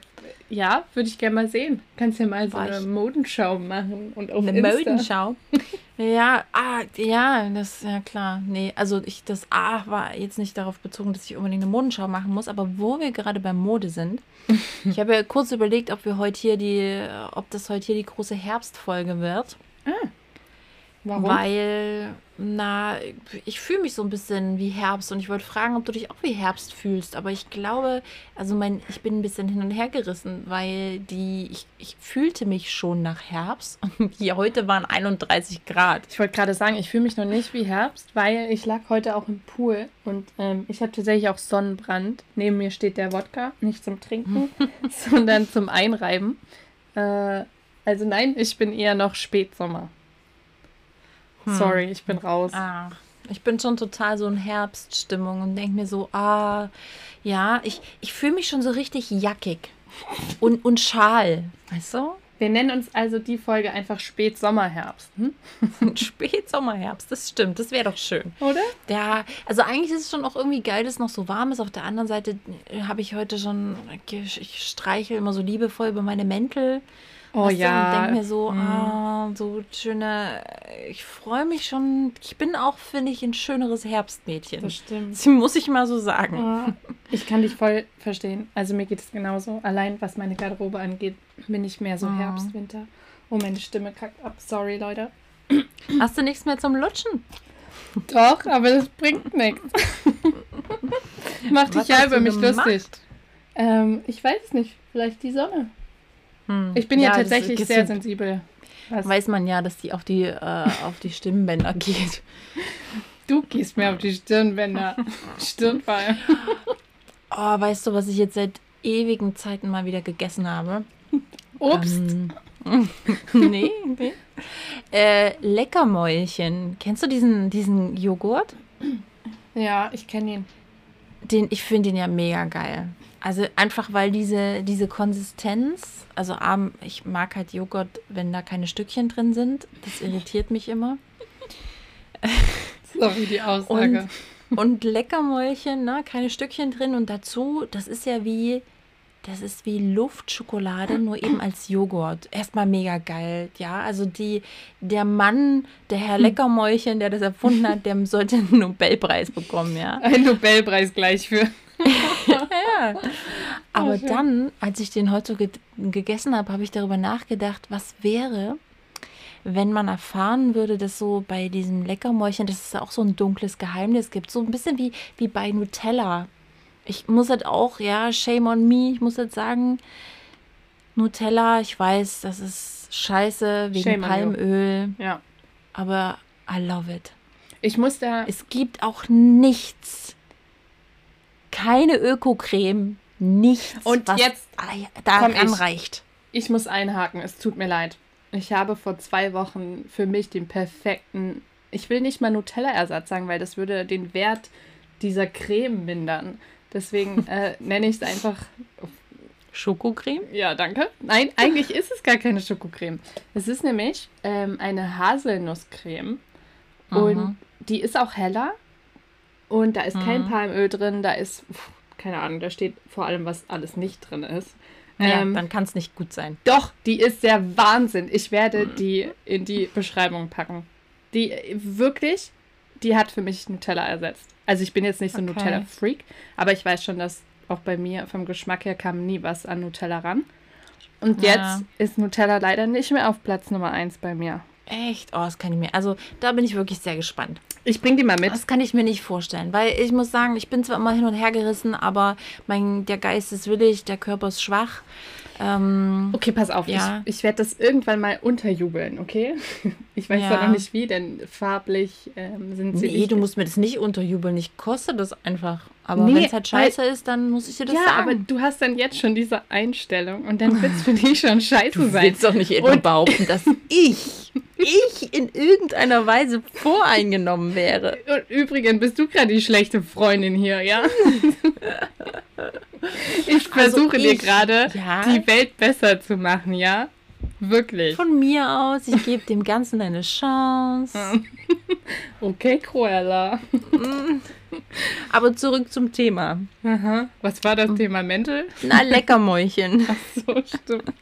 Speaker 2: ja, würde ich gerne mal sehen. Kannst ja mal so eine Modenschau machen und auf
Speaker 1: Eine
Speaker 2: Insta.
Speaker 1: Modenschau. Ja, ah, ja, das ja klar. Nee, also ich das A war jetzt nicht darauf bezogen, dass ich unbedingt eine Modenschau machen muss, aber wo wir gerade bei Mode sind, ich habe ja kurz überlegt, ob wir heute hier die, ob das heute hier die große Herbstfolge wird.
Speaker 2: Warum?
Speaker 1: Weil, na, ich fühle mich so ein bisschen wie Herbst und ich wollte fragen, ob du dich auch wie Herbst fühlst. Aber ich glaube, also mein, ich bin ein bisschen hin und her gerissen, weil die, ich, ich fühlte mich schon nach Herbst und hier heute waren 31 Grad.
Speaker 2: Ich wollte gerade sagen, ich fühle mich noch nicht wie Herbst, weil ich lag heute auch im Pool und ähm, ich habe tatsächlich auch Sonnenbrand. Neben mir steht der Wodka, nicht zum Trinken, sondern zum Einreiben. Äh, also nein, ich bin eher noch Spätsommer. Sorry, ich bin raus.
Speaker 1: Ach, ich bin schon total so in Herbststimmung und denke mir so, ah, ja, ich, ich fühle mich schon so richtig jackig und, und schal, weißt du?
Speaker 2: Wir nennen uns also die Folge einfach Spätsommerherbst, hm?
Speaker 1: Spätsommerherbst, das stimmt, das wäre doch schön.
Speaker 2: oder?
Speaker 1: Ja, also eigentlich ist es schon auch irgendwie geil, dass es noch so warm ist. Auf der anderen Seite äh, habe ich heute schon, ich streichel immer so liebevoll über meine Mäntel.
Speaker 2: Oh
Speaker 1: weißt du,
Speaker 2: ja.
Speaker 1: Und denke mir so,
Speaker 2: Mhm.
Speaker 1: ah, so schöne, ich freue mich schon. Ich bin auch, finde ich, ein schöneres Herbstmädchen.
Speaker 2: Das stimmt.
Speaker 1: Das muss ich mal so sagen.
Speaker 2: Ja, Ich kann dich voll verstehen. Also mir geht es genauso. Allein was meine Garderobe angeht, bin ich mehr so
Speaker 1: Mhm.
Speaker 2: Herbst, Winter. Oh, meine Stimme kackt ab. Sorry, Leute.
Speaker 1: Hast du nichts mehr zum Lutschen?
Speaker 2: Doch, aber das bringt nichts. Mach dich ja über
Speaker 1: du
Speaker 2: mich
Speaker 1: gemacht?
Speaker 2: lustig. Ähm, ich weiß es nicht. Vielleicht die Sonne.
Speaker 1: Hm.
Speaker 2: Ich bin ja,
Speaker 1: das
Speaker 2: tatsächlich
Speaker 1: ist-
Speaker 2: sehr sensibel. Was?
Speaker 1: Weiß man ja, dass die auf die, äh, auf die Stimmbänder geht.
Speaker 2: Du gehst mir auf die Stirnbänder. Stirnfall.
Speaker 1: Oh, weißt du, was ich jetzt seit ewigen Zeiten mal wieder gegessen habe?
Speaker 2: Obst.
Speaker 1: Ähm, nee, nee. Äh, Leckermäulchen. Kennst du diesen, diesen Joghurt?
Speaker 2: Ja, ich kenne ihn.
Speaker 1: Den, ich finde den ja mega geil. Also einfach, weil diese, diese Konsistenz, also arm, ich mag halt Joghurt, wenn da keine Stückchen drin sind. Das irritiert mich immer.
Speaker 2: So wie die Aussage.
Speaker 1: Und Leckermäulchen, ne? keine Stückchen drin. Und dazu, das ist ja wie, das ist wie Luftschokolade, nur eben als Joghurt. Erstmal mega geil, ja. Also die, der Mann, der Herr Leckermäulchen, der das erfunden hat, der sollte einen Nobelpreis bekommen, ja.
Speaker 2: Ein Nobelpreis gleich für.
Speaker 1: ja. Aber
Speaker 2: schön.
Speaker 1: dann, als ich den heute ge gegessen habe, habe ich darüber nachgedacht, was wäre, wenn man erfahren würde, dass so bei diesem Leckermäulchen, dass es auch so ein dunkles Geheimnis gibt. So ein bisschen wie, wie bei Nutella. Ich muss halt auch, ja, shame on me, ich muss jetzt sagen, Nutella, ich weiß, das ist scheiße wegen
Speaker 2: Shame.
Speaker 1: Palmöl,
Speaker 2: Ja.
Speaker 1: aber I love it.
Speaker 2: Ich muss da.
Speaker 1: Es gibt auch nichts, keine Öko-Creme, nichts,
Speaker 2: Und
Speaker 1: was
Speaker 2: jetzt
Speaker 1: daran
Speaker 2: ich.
Speaker 1: reicht.
Speaker 2: Ich muss einhaken, es tut mir leid. Ich habe vor zwei Wochen für mich den perfekten, ich will nicht mal Nutella-Ersatz sagen, weil das würde den Wert dieser Creme mindern. Deswegen äh, nenne ich es einfach.
Speaker 1: Schokocreme?
Speaker 2: Ja, danke. Nein, eigentlich ist es gar keine Schokocreme. Es ist nämlich ähm, eine Haselnusscreme. Und
Speaker 1: Mhm.
Speaker 2: die ist auch heller. Und da ist kein
Speaker 1: Mhm.
Speaker 2: Palmöl drin. Da ist, keine Ahnung, da steht vor allem, was alles nicht drin ist.
Speaker 1: Ja,
Speaker 2: Ähm,
Speaker 1: dann kann es nicht gut sein.
Speaker 2: Doch, die ist der Wahnsinn. Ich werde die in die Beschreibung packen. Die wirklich, die hat für mich Nutella ersetzt. Also ich bin jetzt nicht so ein
Speaker 1: Okay.
Speaker 2: Nutella-Freak, aber ich weiß schon, dass auch bei mir vom Geschmack her kam nie was an Nutella ran. Und
Speaker 1: Ja.
Speaker 2: jetzt ist Nutella leider nicht mehr auf Platz Nummer 1 bei mir.
Speaker 1: Echt? Oh, das kann ich mir. Also, da bin ich wirklich sehr gespannt.
Speaker 2: Ich bring die mal mit.
Speaker 1: Das kann ich mir nicht vorstellen, weil ich muss sagen, ich bin zwar immer hin und her gerissen, aber mein, der Geist ist willig, der Körper ist schwach. Ähm,
Speaker 2: Okay, pass auf.
Speaker 1: Ja.
Speaker 2: Ich, ich werde das irgendwann mal unterjubeln, okay? Ich weiß
Speaker 1: Ja.
Speaker 2: zwar noch nicht wie, denn farblich ähm, sind sie
Speaker 1: nee,
Speaker 2: nicht.
Speaker 1: du musst mir das nicht unterjubeln. Ich koste das einfach. Aber
Speaker 2: Nee,
Speaker 1: wenn es halt scheiße ist, dann muss ich dir das
Speaker 2: ja, aber
Speaker 1: sagen.
Speaker 2: du hast dann jetzt schon diese Einstellung und dann wird es für dich schon scheiße
Speaker 1: Du
Speaker 2: sein.
Speaker 1: willst doch nicht
Speaker 2: Und-
Speaker 1: behaupten, dass ich, ich in irgendeiner Weise voreingenommen wäre.
Speaker 2: Und übrigens bist du gerade die schlechte Freundin hier, ja? Ich versuche dir
Speaker 1: Also ich-
Speaker 2: gerade
Speaker 1: ja.
Speaker 2: die Welt besser zu machen, ja? Wirklich.
Speaker 1: Von mir aus, ich gebe dem Ganzen eine Chance.
Speaker 2: Okay, Cruella.
Speaker 1: Aber zurück zum Thema.
Speaker 2: Aha. Was war das Thema Mendel?
Speaker 1: Na, Leckermäulchen.
Speaker 2: So stimmt.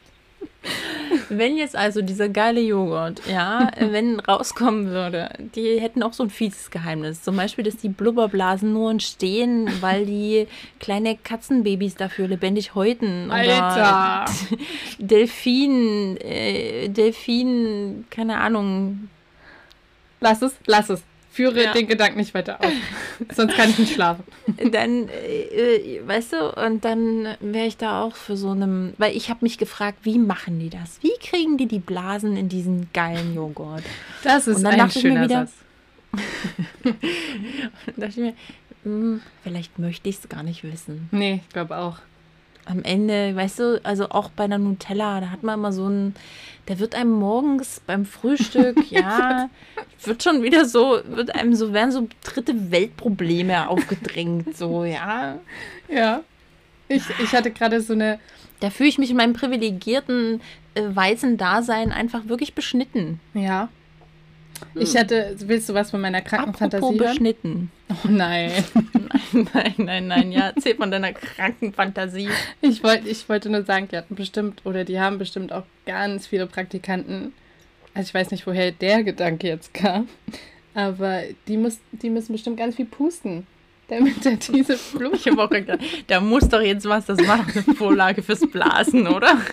Speaker 1: Wenn jetzt also dieser geile Joghurt, ja, wenn rauskommen würde, die hätten auch so ein fieses Geheimnis. Zum Beispiel, dass die Blubberblasen nur entstehen, weil die kleine Katzenbabys dafür lebendig häuten.
Speaker 2: Alter.
Speaker 1: Delfin, äh, Delfin, keine Ahnung.
Speaker 2: Lass es, lass es. Führe
Speaker 1: Ja.
Speaker 2: den Gedanken nicht weiter aus. Sonst kann ich nicht schlafen.
Speaker 1: Dann, äh, äh, weißt du, und dann wäre ich da auch für so einem, weil ich habe mich gefragt, wie machen die das? Wie kriegen die die Blasen in diesen geilen Joghurt?
Speaker 2: Das ist
Speaker 1: Und
Speaker 2: ein
Speaker 1: dachte ich mir
Speaker 2: schöner
Speaker 1: wieder-
Speaker 2: Satz.
Speaker 1: Da dachte ich mir, hm, vielleicht möchte ich es gar nicht wissen.
Speaker 2: Nee, ich glaube auch.
Speaker 1: Am Ende, weißt du, also auch bei der Nutella, da hat man immer so ein, da wird einem morgens beim Frühstück, ja, wird schon wieder so, wird einem so, werden so dritte Weltprobleme aufgedrängt, so, ja.
Speaker 2: Ja. Ich, ich hatte gerade so eine.
Speaker 1: Da fühle ich mich in meinem privilegierten äh, weißen Dasein einfach wirklich beschnitten.
Speaker 2: Ja. Ich hatte. Willst du was von meiner kranken
Speaker 1: Apropos beschnitten.
Speaker 2: Oh nein.
Speaker 1: Nein, nein, nein, nein, ja, erzähl von deiner kranken Fantasie.
Speaker 2: Ich, wollt, ich wollte nur sagen, die hatten bestimmt, oder die haben bestimmt auch ganz viele Praktikanten. Also ich weiß nicht, woher der Gedanke jetzt kam. Aber die, muss, die müssen bestimmt ganz viel pusten, damit er diese Blumen.
Speaker 1: Ich habe auch gedacht, da muss doch jetzt was, das war doch eine Vorlage fürs Blasen, oder?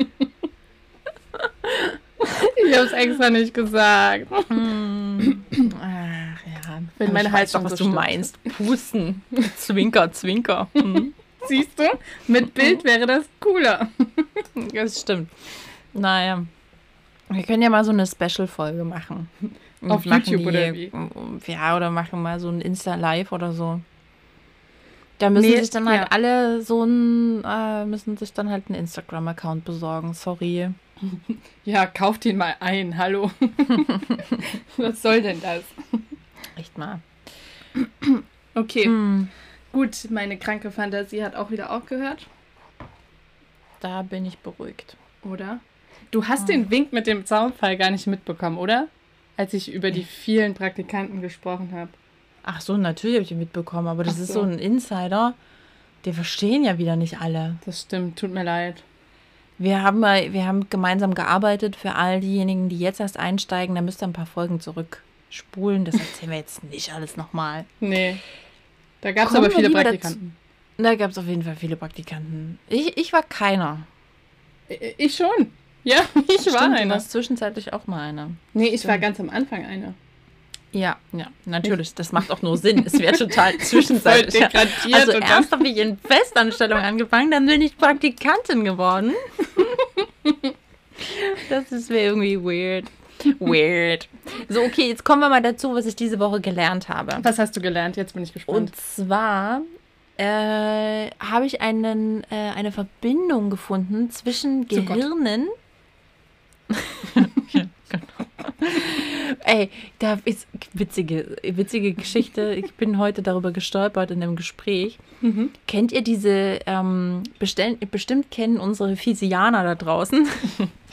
Speaker 2: Ich habe es extra nicht gesagt.
Speaker 1: Hm. Ach ja.
Speaker 2: Wenn meine
Speaker 1: weiß doch, was
Speaker 2: so
Speaker 1: du
Speaker 2: stimmt.
Speaker 1: meinst. Pusten. Zwinker, zwinker. Hm.
Speaker 2: Siehst du? Mit Bild wäre das cooler.
Speaker 1: Das stimmt. Naja. Wir können ja mal so eine Special-Folge machen.
Speaker 2: Auf
Speaker 1: machen
Speaker 2: YouTube oder wie?
Speaker 1: Ja, oder machen mal so ein Insta-Live oder so. Da müssen
Speaker 2: Nee,
Speaker 1: sich dann halt
Speaker 2: ja.
Speaker 1: alle so ein, äh, müssen sich dann halt einen Instagram-Account besorgen. Sorry.
Speaker 2: Ja, kauft ihn mal ein. Hallo. Was soll denn das?
Speaker 1: Echt mal.
Speaker 2: Okay,
Speaker 1: Hm,
Speaker 2: gut. Meine kranke Fantasie hat auch wieder aufgehört,
Speaker 1: da bin ich beruhigt.
Speaker 2: oder? Du hast den Wink mit dem Zaunfall gar nicht mitbekommen, oder? Als ich über die vielen Praktikanten gesprochen habe.
Speaker 1: Ach so, natürlich habe ich ihn mitbekommen, aber das
Speaker 2: Ach
Speaker 1: ist
Speaker 2: so.
Speaker 1: so ein Insider. Wir verstehen ja wieder nicht alle.
Speaker 2: Das stimmt, tut mir leid.
Speaker 1: Wir haben, mal, wir haben gemeinsam gearbeitet für all diejenigen, die jetzt erst einsteigen. Da müsst ihr ein paar Folgen zurückspulen. Das erzählen wir jetzt nicht alles nochmal.
Speaker 2: Nee. Da gab es aber viele Praktikanten.
Speaker 1: Da gab es auf jeden Fall viele Praktikanten. Ich, ich war keiner.
Speaker 2: Ich schon. Ja, ich war
Speaker 1: Stimmt, du
Speaker 2: einer.
Speaker 1: warst zwischenzeitlich auch mal einer.
Speaker 2: Nee, ich war
Speaker 1: Stimmt.
Speaker 2: ganz am Anfang einer.
Speaker 1: Ja, ja, natürlich. Das macht auch nur Sinn. Es wäre total zwischenzeitlich. Also
Speaker 2: und
Speaker 1: erst habe ich in Festanstellung angefangen, dann bin ich Praktikantin geworden. Das ist mir irgendwie weird. Weird. So, okay, jetzt kommen wir mal dazu, was ich diese Woche gelernt habe.
Speaker 2: Was hast du gelernt? Jetzt bin ich gespannt.
Speaker 1: Und zwar äh, habe ich einen, äh, eine Verbindung gefunden zwischen. Gehirnen. genau. Ey, da ist witzige, witzige Geschichte. Ich bin heute darüber gestolpert in einem Gespräch.
Speaker 2: Mhm.
Speaker 1: Kennt ihr diese, ähm, bestell, bestimmt kennen unsere Fisianer da draußen.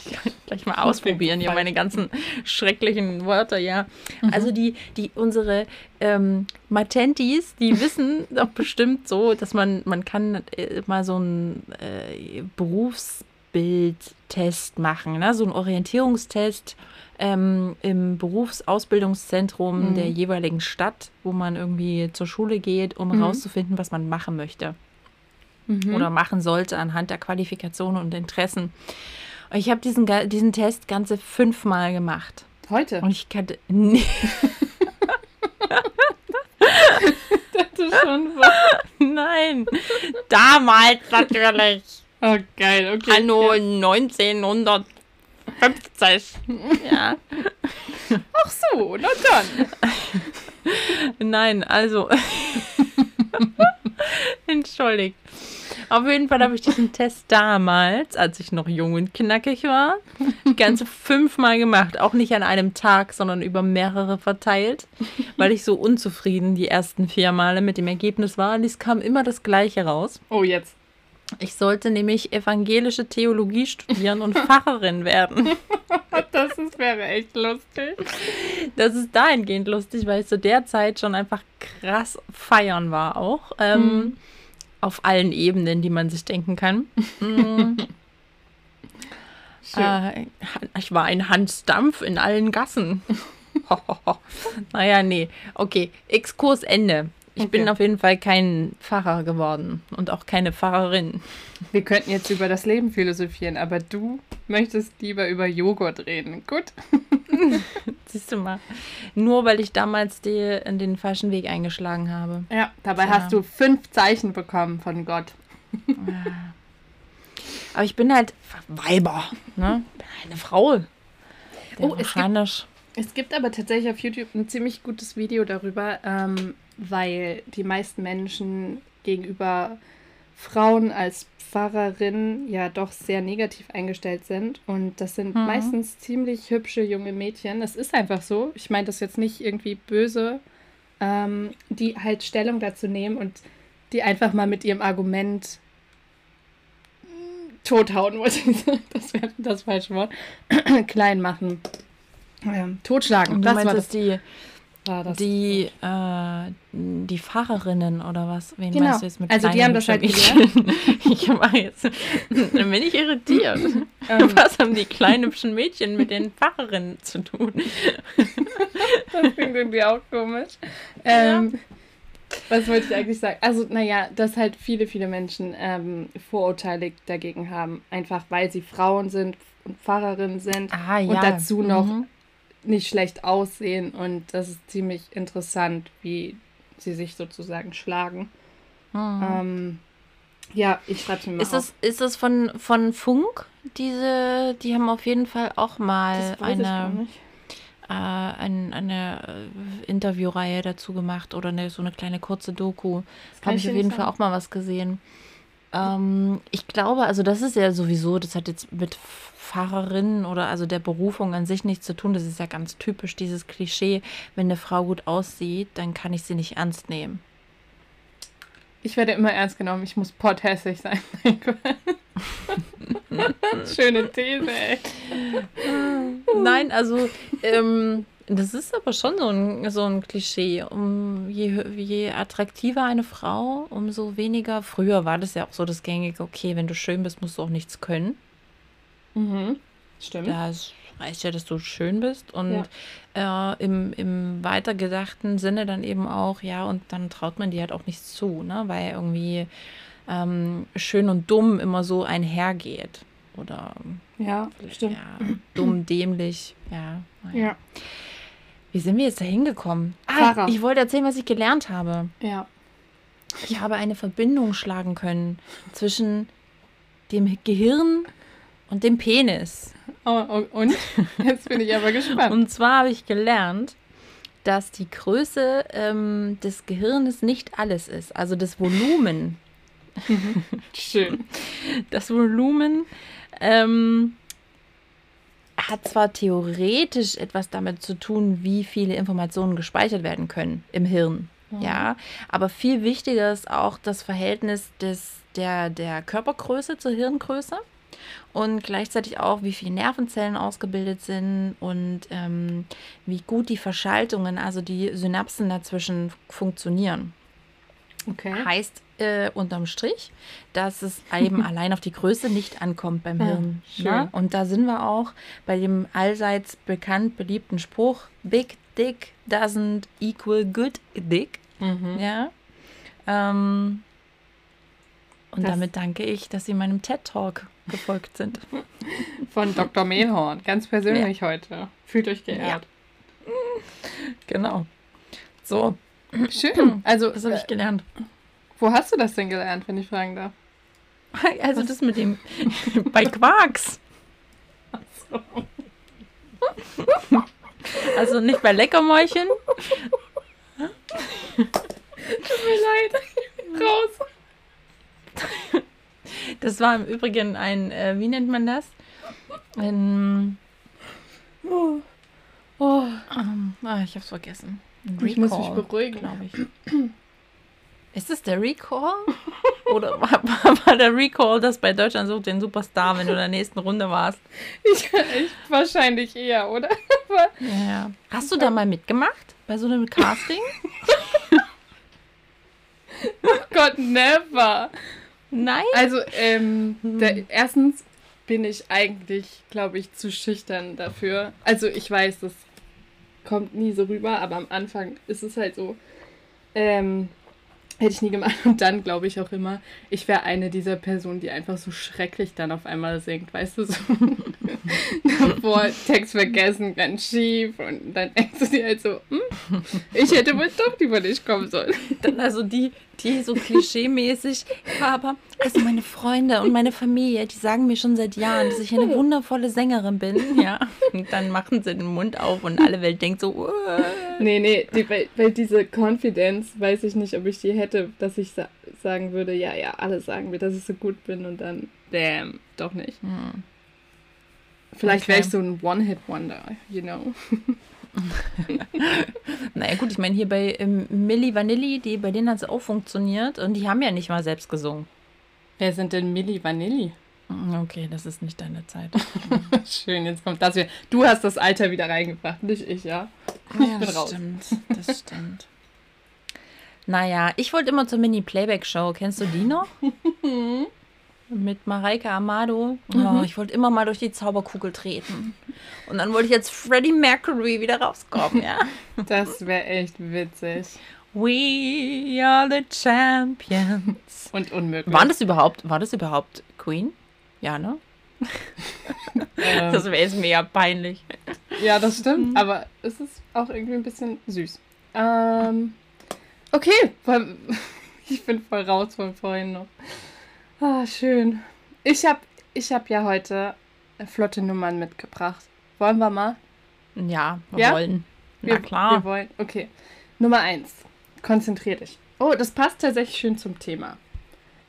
Speaker 1: Ich kann gleich mal ausprobieren, hier meine ganzen schrecklichen Wörter, ja. Also die, die, unsere ähm, Matentis, die wissen doch bestimmt so, dass man, man kann äh, mal so einen äh, Berufsbildtest machen, ne? so einen Orientierungstest ähm, im Berufsausbildungszentrum
Speaker 2: mhm.
Speaker 1: der jeweiligen Stadt, wo man irgendwie zur Schule geht, um
Speaker 2: mhm.
Speaker 1: rauszufinden, was man machen möchte
Speaker 2: mhm.
Speaker 1: oder machen sollte anhand der Qualifikationen und Interessen. Und ich habe diesen, diesen Test ganze fünfmal gemacht.
Speaker 2: Heute?
Speaker 1: Und ich kannte. Nee.
Speaker 2: das schon voll.
Speaker 1: Nein. Damals natürlich.
Speaker 2: Oh, geil, okay.
Speaker 1: Hallo,
Speaker 2: 1900
Speaker 1: Fremdzeichen. Ja.
Speaker 2: Ach so, na dann.
Speaker 1: Nein, also. Entschuldigt. Auf jeden Fall habe ich diesen Test damals, als ich noch jung und knackig war, ganze fünfmal gemacht. Auch nicht an einem Tag, sondern über mehrere verteilt, weil ich so unzufrieden die ersten vier Male mit dem Ergebnis war. Und es kam immer das Gleiche raus.
Speaker 2: Oh, jetzt.
Speaker 1: Ich sollte nämlich evangelische Theologie studieren und Pfarrerin werden.
Speaker 2: Das ist, wäre echt lustig.
Speaker 1: Das ist dahingehend lustig, weil ich zu der Zeit schon einfach krass feiern war auch. Ähm,
Speaker 2: Mhm.
Speaker 1: Auf allen Ebenen, die man sich denken kann.
Speaker 2: Schön.
Speaker 1: äh, ich war ein Hans Dampf in allen Gassen. naja, nee. Okay, Exkurs Ende. Ich bin
Speaker 2: Okay.
Speaker 1: auf jeden Fall kein Pfarrer geworden und auch keine Pfarrerin.
Speaker 2: Wir könnten jetzt über das Leben philosophieren, aber du möchtest lieber über Joghurt reden. Gut.
Speaker 1: Siehst du mal. Nur weil ich damals die, den falschen Weg eingeschlagen habe.
Speaker 2: Ja, dabei
Speaker 1: Tja.
Speaker 2: hast du fünf Zeichen bekommen von Gott.
Speaker 1: Aber ich bin halt Weiber, ne? Bin eine Frau. Der
Speaker 2: Oh, es gibt-. Es gibt aber tatsächlich auf YouTube ein ziemlich gutes Video darüber, ähm, weil die meisten Menschen gegenüber Frauen als Pfarrerin ja doch sehr negativ eingestellt sind. Und das sind
Speaker 1: Mhm.
Speaker 2: meistens ziemlich hübsche junge Mädchen. Das ist einfach so. Ich meine das jetzt nicht irgendwie böse, ähm, die halt Stellung dazu nehmen und die einfach mal mit ihrem Argument mm, tothauen, wollte ich sagen. Das wäre das falsche Wort. Klein machen. Ähm, totschlagen.
Speaker 1: Und du
Speaker 2: das
Speaker 1: meinst
Speaker 2: war das,
Speaker 1: die,
Speaker 2: war das.
Speaker 1: die, äh, die Pfarrerinnen oder was? Wen
Speaker 2: Genau.
Speaker 1: meinst du jetzt mit
Speaker 2: Also die haben das halt
Speaker 1: Mädchen? Ich war jetzt, dann bin ich irritiert.
Speaker 2: Ähm,
Speaker 1: Was haben die kleinen hübschen Mädchen mit den Pfarrerinnen zu tun?
Speaker 2: das klingt irgendwie auch komisch. Ähm, Was wollte ich eigentlich sagen? Also, naja, dass halt viele, viele Menschen ähm, Vorurteile dagegen haben. Einfach weil sie Frauen sind und Pfarrerinnen sind
Speaker 1: Ah, ja.
Speaker 2: und dazu noch
Speaker 1: Mhm.
Speaker 2: Nicht schlecht aussehen. Und das ist ziemlich interessant, wie sie sich sozusagen schlagen.
Speaker 1: Mhm.
Speaker 2: Ähm, ja, ich schreibe mir mal
Speaker 1: Ist
Speaker 2: auf.
Speaker 1: das, ist das von, von Funk? Diese, die haben auf jeden Fall auch mal
Speaker 2: gar
Speaker 1: eine, äh, ein, eine äh, Interviewreihe dazu gemacht oder eine, so eine kleine kurze Doku. Habe ich auf jeden Fall auch mal was gesehen. Ähm, ich glaube, also das ist ja sowieso, das hat jetzt mit Fahrerinnen oder also der Berufung an sich nichts zu tun. Das ist ja ganz typisch, dieses Klischee, wenn eine Frau gut aussieht, dann kann ich sie nicht ernst nehmen.
Speaker 2: Ich werde immer ernst genommen. Ich muss potthässlich sein. Schöne These, ey.
Speaker 1: Nein, also ähm, das ist aber schon so ein, so ein Klischee. Um je, je attraktiver eine Frau, umso weniger. Früher war das ja auch so das gängige, okay, wenn du schön bist, musst du auch nichts können.
Speaker 2: Mhm. Stimmt.
Speaker 1: Das reicht ja, dass du schön bist. Und äh, im, im weitergedachten Sinne dann eben auch, ja, und dann traut man dir halt auch nichts zu, ne? Weil irgendwie ähm, schön und dumm immer so einhergeht. Oder
Speaker 2: Ja, stimmt.
Speaker 1: ja, dumm, dämlich, ja. naja.
Speaker 2: Ja.
Speaker 1: Wie sind wir jetzt da hingekommen? Ah,
Speaker 2: Pfarrer.
Speaker 1: ich wollte erzählen, was ich gelernt habe.
Speaker 2: Ja.
Speaker 1: Ich habe eine Verbindung schlagen können zwischen dem Gehirn und dem Penis.
Speaker 2: Oh, oh, und? Jetzt bin ich aber gespannt.
Speaker 1: Und zwar habe ich gelernt, dass die Größe ähm, des Gehirnes nicht alles ist. Also das Volumen.
Speaker 2: Schön.
Speaker 1: Das Volumen ähm, hat zwar theoretisch etwas damit zu tun, wie viele Informationen gespeichert werden können im Hirn. Mhm. Ja, aber viel wichtiger ist auch das Verhältnis des, der, der Körpergröße zur Hirngröße und gleichzeitig auch, wie viele Nervenzellen ausgebildet sind und ähm, wie gut die Verschaltungen, also die Synapsen dazwischen funktionieren. Okay. Heißt äh, unterm Strich, dass es eben allein auf die Größe nicht ankommt beim Hirn. Ja, ne? Und da sind wir auch bei dem allseits bekannt beliebten Spruch: Big Dick doesn't equal good dick. Mhm. Ja. Ähm, und das damit danke ich, dass Sie meinem TED Talk gefolgt sind.
Speaker 2: Von Dr. Mehlhorn, ganz persönlich ja. heute. Fühlt euch geehrt.
Speaker 1: Ja. Genau. So.
Speaker 2: Schön.
Speaker 1: Also, das habe ich äh, gelernt.
Speaker 2: Wo hast du das denn gelernt, wenn ich fragen darf?
Speaker 1: Also das mit dem bei Quarks. So. Also nicht bei Leckermäulchen.
Speaker 2: Tut mir leid. Raus.
Speaker 1: Das war im Übrigen ein, äh, wie nennt man das? Ein. Oh. Oh. Um, ah, ich hab's vergessen.
Speaker 2: Recall, ich muss mich beruhigen, glaube ich.
Speaker 1: Ist es der Recall? Oder war, war, der Recall das bei Deutschland sucht den Superstar, wenn du in der nächsten Runde warst?
Speaker 2: Ich, ich wahrscheinlich eher, oder?
Speaker 1: ja. Hast du da mal mitgemacht? Bei so einem Casting?
Speaker 2: oh Gott, never.
Speaker 1: Nein?
Speaker 2: Also, ähm, hm. der, erstens bin ich eigentlich, glaube ich, zu schüchtern dafür. Also, ich weiß, das kommt nie so rüber, aber am Anfang ist es halt so, ähm, Hätte ich nie gemacht. Und dann glaube ich auch immer, ich wäre eine dieser Personen, die einfach so schrecklich dann auf einmal singt, weißt du, so davor Text vergessen, ganz schief und dann denkst du dir halt so, hm, ich hätte wohl doch lieber nicht kommen sollen.
Speaker 1: Dann also die, die so klischee-mäßig, aber also meine Freunde und meine Familie, die sagen mir schon seit Jahren, dass ich eine wundervolle Sängerin bin, ja. Und dann machen sie den Mund auf und alle Welt denkt so, Uah.
Speaker 2: Nee, nee, die, weil, weil, diese Confidence, weiß ich nicht, ob ich die hätte, dass ich sa sagen würde, ja, ja, alle sagen mir, dass ich so gut bin und dann, damn, doch nicht. Hm. Vielleicht okay. wäre ich so ein One-Hit-Wonder, you know.
Speaker 1: naja, gut, ich meine, hier bei ähm, Milli Vanilli, die, bei denen hat es auch funktioniert und die haben ja nicht mal selbst gesungen.
Speaker 2: Wer sind denn Milli Vanilli?
Speaker 1: Mm, okay, das ist nicht deine Zeit.
Speaker 2: Schön, jetzt kommt das wieder. Du hast das Alter wieder reingebracht, nicht ich, ja?
Speaker 1: Ich ja, bin das raus. stimmt. Das stimmt. naja, ich wollte immer zur Mini-Playback-Show. Kennst du die noch? Mit Mareike Amado. Oh, mhm. ich wollte immer mal durch die Zauberkugel treten. Und dann wollte ich jetzt Freddie Mercury wieder rauskommen, ja.
Speaker 2: Das wäre echt witzig.
Speaker 1: We are the champions.
Speaker 2: Und unmöglich.
Speaker 1: War das überhaupt, war das überhaupt Queen? Ja, ne? Ähm. das wäre jetzt mega peinlich.
Speaker 2: Ja, das stimmt, mhm. aber es ist auch irgendwie ein bisschen süß. Ähm, okay, ich bin voll raus von vorhin noch. Ah, schön. Ich habe ich hab ja heute flotte Nummern mitgebracht. Wollen wir mal?
Speaker 1: Ja, wir ja? wollen.
Speaker 2: Na wir, klar. Wir wollen. Okay. Nummer eins. Konzentrier dich. Oh, das passt tatsächlich schön zum Thema.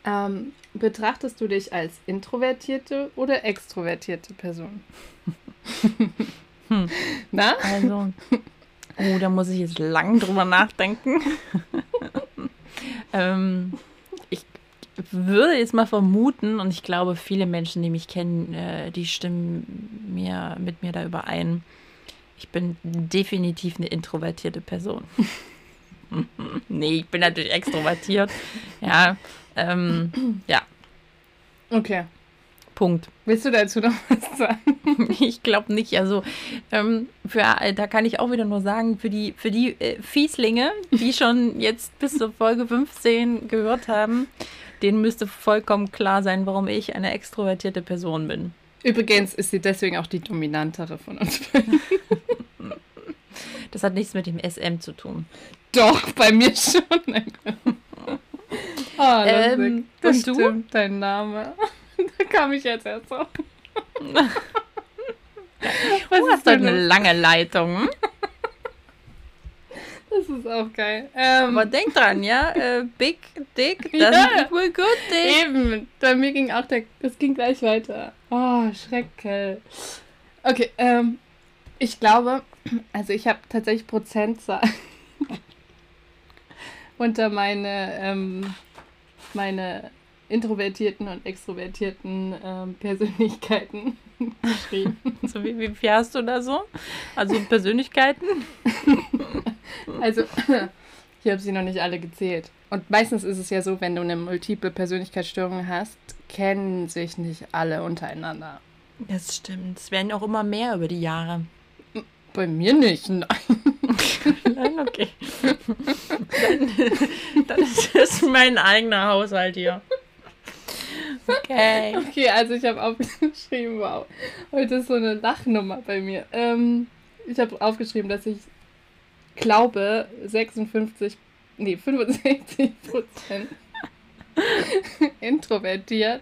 Speaker 2: Ähm, betrachtest du dich als introvertierte oder extrovertierte Person?
Speaker 1: hm. Na? Also, oh, da muss ich jetzt lang drüber nachdenken. ähm, würde jetzt mal vermuten, und ich glaube, viele Menschen, die mich kennen, äh, die stimmen mir, mit mir da überein. Ich bin definitiv eine introvertierte Person. nee, ich bin natürlich extrovertiert. Ja, ähm, ja.
Speaker 2: Okay.
Speaker 1: Punkt.
Speaker 2: Willst du dazu noch was sagen?
Speaker 1: ich glaube nicht. Also ähm, für, da kann ich auch wieder nur sagen, für die, für die äh, Fieslinge, die schon jetzt bis zur Folge 15 gehört haben, denen müsste vollkommen klar sein, warum ich eine extrovertierte Person bin.
Speaker 2: Übrigens ist sie deswegen auch die dominantere von uns.
Speaker 1: das hat nichts mit dem SM zu tun.
Speaker 2: Doch, bei mir schon. oh, ähm, das stimmt, du? dein Name. da kam ich jetzt erst auf.
Speaker 1: Was oh, ist denn eine lange Leitung?
Speaker 2: Das ist auch geil. Ähm,
Speaker 1: Aber denk dran, ja? Äh, big Dick doesn't ja, equal good Dick.
Speaker 2: Eben. Bei mir ging auch der. Das ging gleich weiter. Oh, Schreckel. Okay, ähm, ich glaube, also ich habe tatsächlich Prozentzahl unter meine, ähm, meine introvertierten und extrovertierten ähm, Persönlichkeiten geschrieben.
Speaker 1: So, wie, wie viel hast du da so? Also Persönlichkeiten?
Speaker 2: Also, ich habe sie noch nicht alle gezählt. Und meistens ist es ja so, wenn du eine multiple Persönlichkeitsstörung hast, kennen sich nicht alle untereinander.
Speaker 1: Das stimmt. Es werden auch immer mehr über die Jahre.
Speaker 2: Bei mir nicht, nein.
Speaker 1: Nein, okay. Dann, dann ist das mein eigener Haushalt hier. Okay.
Speaker 2: Okay, also ich habe aufgeschrieben, wow, heute ist so eine Lachnummer bei mir. Ähm, ich habe aufgeschrieben, dass ich glaube 56, nee, 65 Prozent introvertiert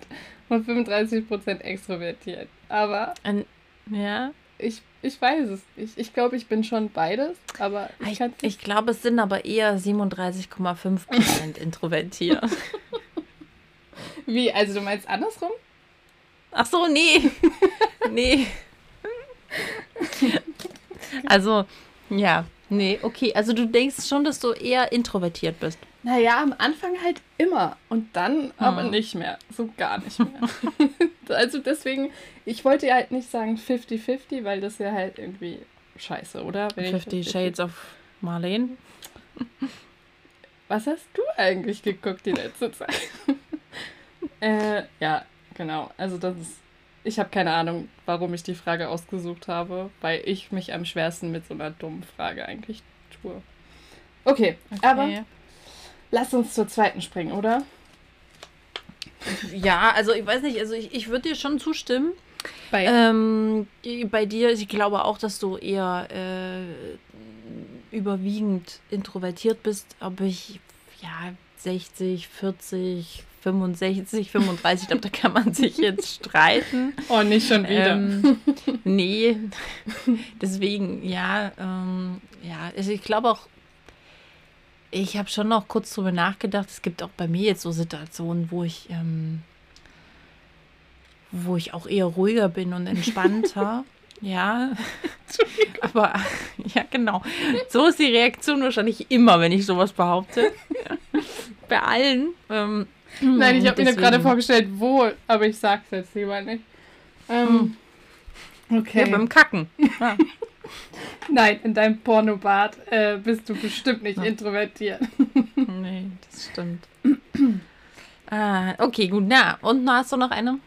Speaker 2: und 35 Prozent extrovertiert. Aber
Speaker 1: Ein, ja.
Speaker 2: ich, ich weiß es nicht. Ich glaube, ich bin schon beides, aber ich,
Speaker 1: Ich, ich glaube, es sind aber eher 37,5 Prozent introvertiert.
Speaker 2: Wie, also du meinst andersrum?
Speaker 1: Ach so, nee. Nee. Also, ja. Nee, okay. Also du denkst schon, dass du eher introvertiert bist.
Speaker 2: Naja, am Anfang halt immer und dann aber
Speaker 1: Hm.
Speaker 2: nicht mehr. So gar nicht mehr. also deswegen, ich wollte ja halt nicht sagen 50-50, weil das wäre halt irgendwie scheiße, oder? Wenn ich
Speaker 1: 50 Shades of Marlene.
Speaker 2: Was hast du eigentlich geguckt die letzte Zeit? äh, ja, genau. Also das ist. Ich habe keine Ahnung, warum ich die Frage ausgesucht habe, weil ich mich am schwersten mit so einer dummen Frage eigentlich tue. Okay, aber lass uns zur zweiten springen, oder?
Speaker 1: Ja, also ich weiß nicht, also ich, ich würde dir schon zustimmen.
Speaker 2: Bei
Speaker 1: Ähm, bei dir, ich glaube auch, dass du eher äh, überwiegend introvertiert bist, aber ich, ja, 60, 40, 65, 35, ich glaube, da kann man sich jetzt streiten.
Speaker 2: oh, nicht schon wieder.
Speaker 1: Ähm, nee, deswegen, ja, ähm, ja, also ich glaube auch, ich habe schon noch kurz drüber nachgedacht, es gibt auch bei mir jetzt so Situationen, wo ich, ähm, wo ich auch eher ruhiger bin und entspannter. ja, aber ja, genau. So ist die Reaktion wahrscheinlich immer, wenn ich sowas behaupte. Ja. Bei allen. Ähm,
Speaker 2: Nein, ich habe mir gerade vorgestellt, wo, aber ich sag's jetzt lieber nicht. Ähm, Okay.
Speaker 1: Ja, beim Kacken. Ja.
Speaker 2: Nein, in deinem Pornobad äh, bist du bestimmt nicht
Speaker 1: Ja.
Speaker 2: introvertiert.
Speaker 1: Nee, das stimmt. ah, okay, gut. Na, und hast du noch eine?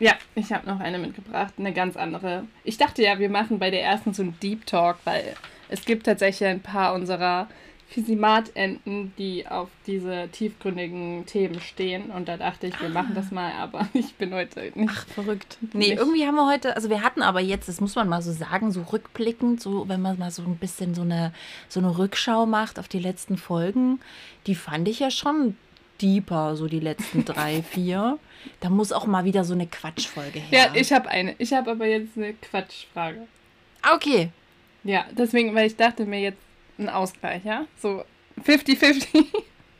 Speaker 2: Ja, ich habe noch eine mitgebracht, eine ganz andere. Ich dachte ja, wir machen bei der ersten so einen Deep Talk, weil es gibt tatsächlich ein paar unserer Fisimatenten, die auf diese tiefgründigen Themen stehen. Und da dachte ich, wir machen das mal, aber ich bin heute nicht.
Speaker 1: Ach, verrückt. Nee,
Speaker 2: Nicht.
Speaker 1: irgendwie haben wir heute, also wir hatten aber jetzt, das muss man mal so sagen, so rückblickend, so wenn man mal so ein bisschen so eine, so eine Rückschau macht auf die letzten Folgen, die fand ich ja schon deeper, so die letzten drei, vier. Da muss auch mal wieder so eine Quatschfolge her.
Speaker 2: Ja, ich habe eine. Ich habe aber jetzt eine Quatschfrage.
Speaker 1: Ah, Okay.
Speaker 2: Ja, deswegen, weil ich dachte mir jetzt ein Ausgleich, ja? So 50-50.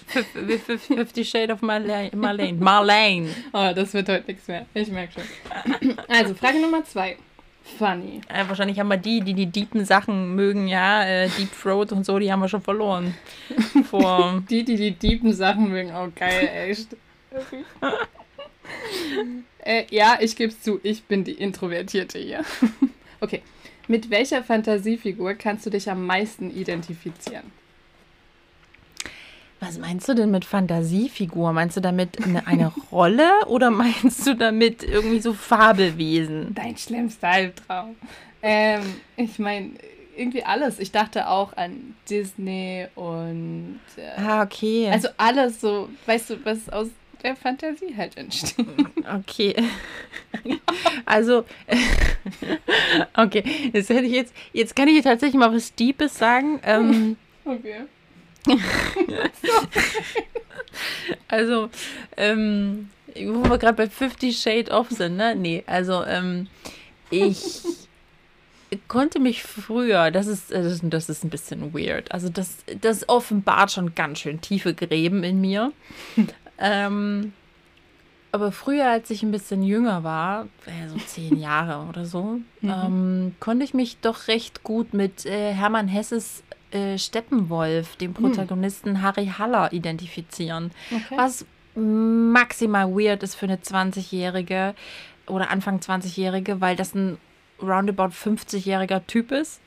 Speaker 1: Fif- fif- Fifty Shade of Marlene. Marlene. Marlene.
Speaker 2: Oh, das wird heute nichts mehr. Ich merke schon. Also, Frage Nummer zwei. Funny.
Speaker 1: Äh, wahrscheinlich haben wir die, die die deepen Sachen mögen, ja, äh, Deep Throat und so, die haben wir schon verloren. Vor,
Speaker 2: Die, die die tiefen Sachen mögen, oh geil, echt. äh, ja, ich gebe es zu, ich bin die Introvertierte hier. okay. Mit welcher Fantasiefigur kannst du dich am meisten identifizieren?
Speaker 1: was meinst du denn mit Fantasiefigur? Meinst du damit eine, eine Rolle oder meinst du damit irgendwie so Fabelwesen?
Speaker 2: Dein schlimmster Albtraum. Ähm, ich meine, irgendwie alles. Ich dachte auch an Disney und. Äh,
Speaker 1: Ah, okay.
Speaker 2: also alles so, weißt du, was aus der Fantasie halt entsteht.
Speaker 1: Okay. Also, okay, jetzt hätte ich jetzt, jetzt kann ich tatsächlich mal was Deepes sagen. Ähm,
Speaker 2: Okay.
Speaker 1: also, ähm, wo wir gerade bei Fifty Shade Off sind, ne? Nee, also, ähm, ich konnte mich früher, das ist, äh, das ist, das ist ein bisschen weird, also das, das offenbart schon ganz schön tiefe Gräben in mir. Ähm, aber früher, als ich ein bisschen jünger war, äh, so zehn Jahre oder so,
Speaker 2: Mhm.
Speaker 1: ähm, konnte ich mich doch recht gut mit äh, Hermann Hesses äh, Steppenwolf, dem Protagonisten Harry Haller, identifizieren.
Speaker 2: Okay.
Speaker 1: Was maximal weird ist für eine 20-Jährige oder Anfang 20-Jährige, weil das ein roundabout 50-jähriger Typ ist.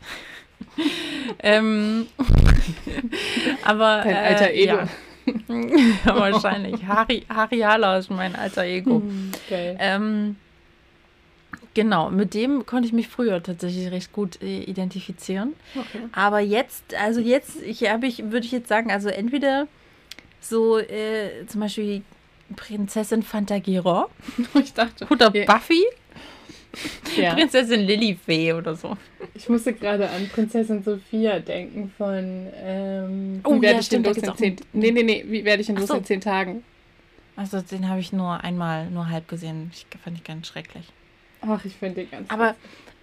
Speaker 1: ähm, aber
Speaker 2: Dein
Speaker 1: äh,
Speaker 2: alter Ego.
Speaker 1: Ja. ja, wahrscheinlich. Harry, Harry Haller ist mein alter Ego.
Speaker 2: Geil.
Speaker 1: Ähm, genau, mit dem konnte ich mich früher tatsächlich recht gut äh, identifizieren.
Speaker 2: Okay.
Speaker 1: Aber jetzt, also jetzt, ich habe ich, würde ich jetzt sagen, also entweder so äh, zum Beispiel Prinzessin Fantagiron
Speaker 2: Ich dachte,
Speaker 1: oder Buffy,
Speaker 2: ja.
Speaker 1: Prinzessin Lilifee oder so.
Speaker 2: ich musste gerade an Prinzessin Sophia denken von ähm,
Speaker 1: Oh,
Speaker 2: Wie werde
Speaker 1: ja,
Speaker 2: ich denn
Speaker 1: stimmt,
Speaker 2: los in zehn Nee, nee, nee, wie werde ich denn
Speaker 1: Ach
Speaker 2: los
Speaker 1: so.
Speaker 2: in zehn Tagen?
Speaker 1: Also den habe ich nur einmal, nur halb gesehen. Ich fand ich ganz schrecklich.
Speaker 2: Ach, ich finde den ganz
Speaker 1: Aber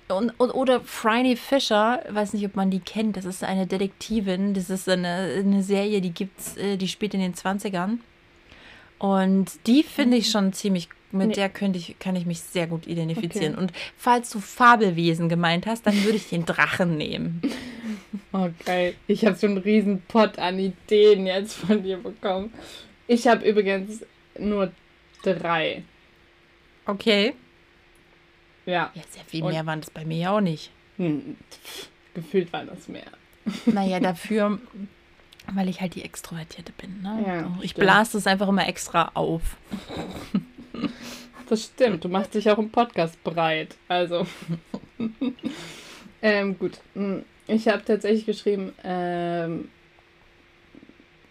Speaker 1: und, und, oder Franny Fisher, weiß nicht, ob man die kennt. Das ist eine Detektivin. Das ist eine, eine Serie, die gibt's, äh, die spielt in den 20ern. Und die finde ich schon ziemlich, mit
Speaker 2: Nee.
Speaker 1: der könnte ich, kann ich mich sehr gut identifizieren.
Speaker 2: Okay.
Speaker 1: Und falls du Fabelwesen gemeint hast, dann würde ich den Drachen nehmen.
Speaker 2: Oh, geil. Ich habe so einen riesen Pott an Ideen jetzt von dir bekommen. Ich habe übrigens nur drei.
Speaker 1: Okay.
Speaker 2: Ja.
Speaker 1: Ja, sehr viel
Speaker 2: Und-
Speaker 1: mehr waren das bei mir ja auch nicht.
Speaker 2: Hm, gefühlt war das mehr.
Speaker 1: Naja, dafür, weil ich halt die Extrovertierte bin. Ne?
Speaker 2: Ja,
Speaker 1: ich
Speaker 2: stimmt.
Speaker 1: blase es einfach immer extra auf.
Speaker 2: Das stimmt. Du machst dich auch im Podcast breit. Also. ähm, gut. Hm, Ich habe tatsächlich geschrieben, ähm,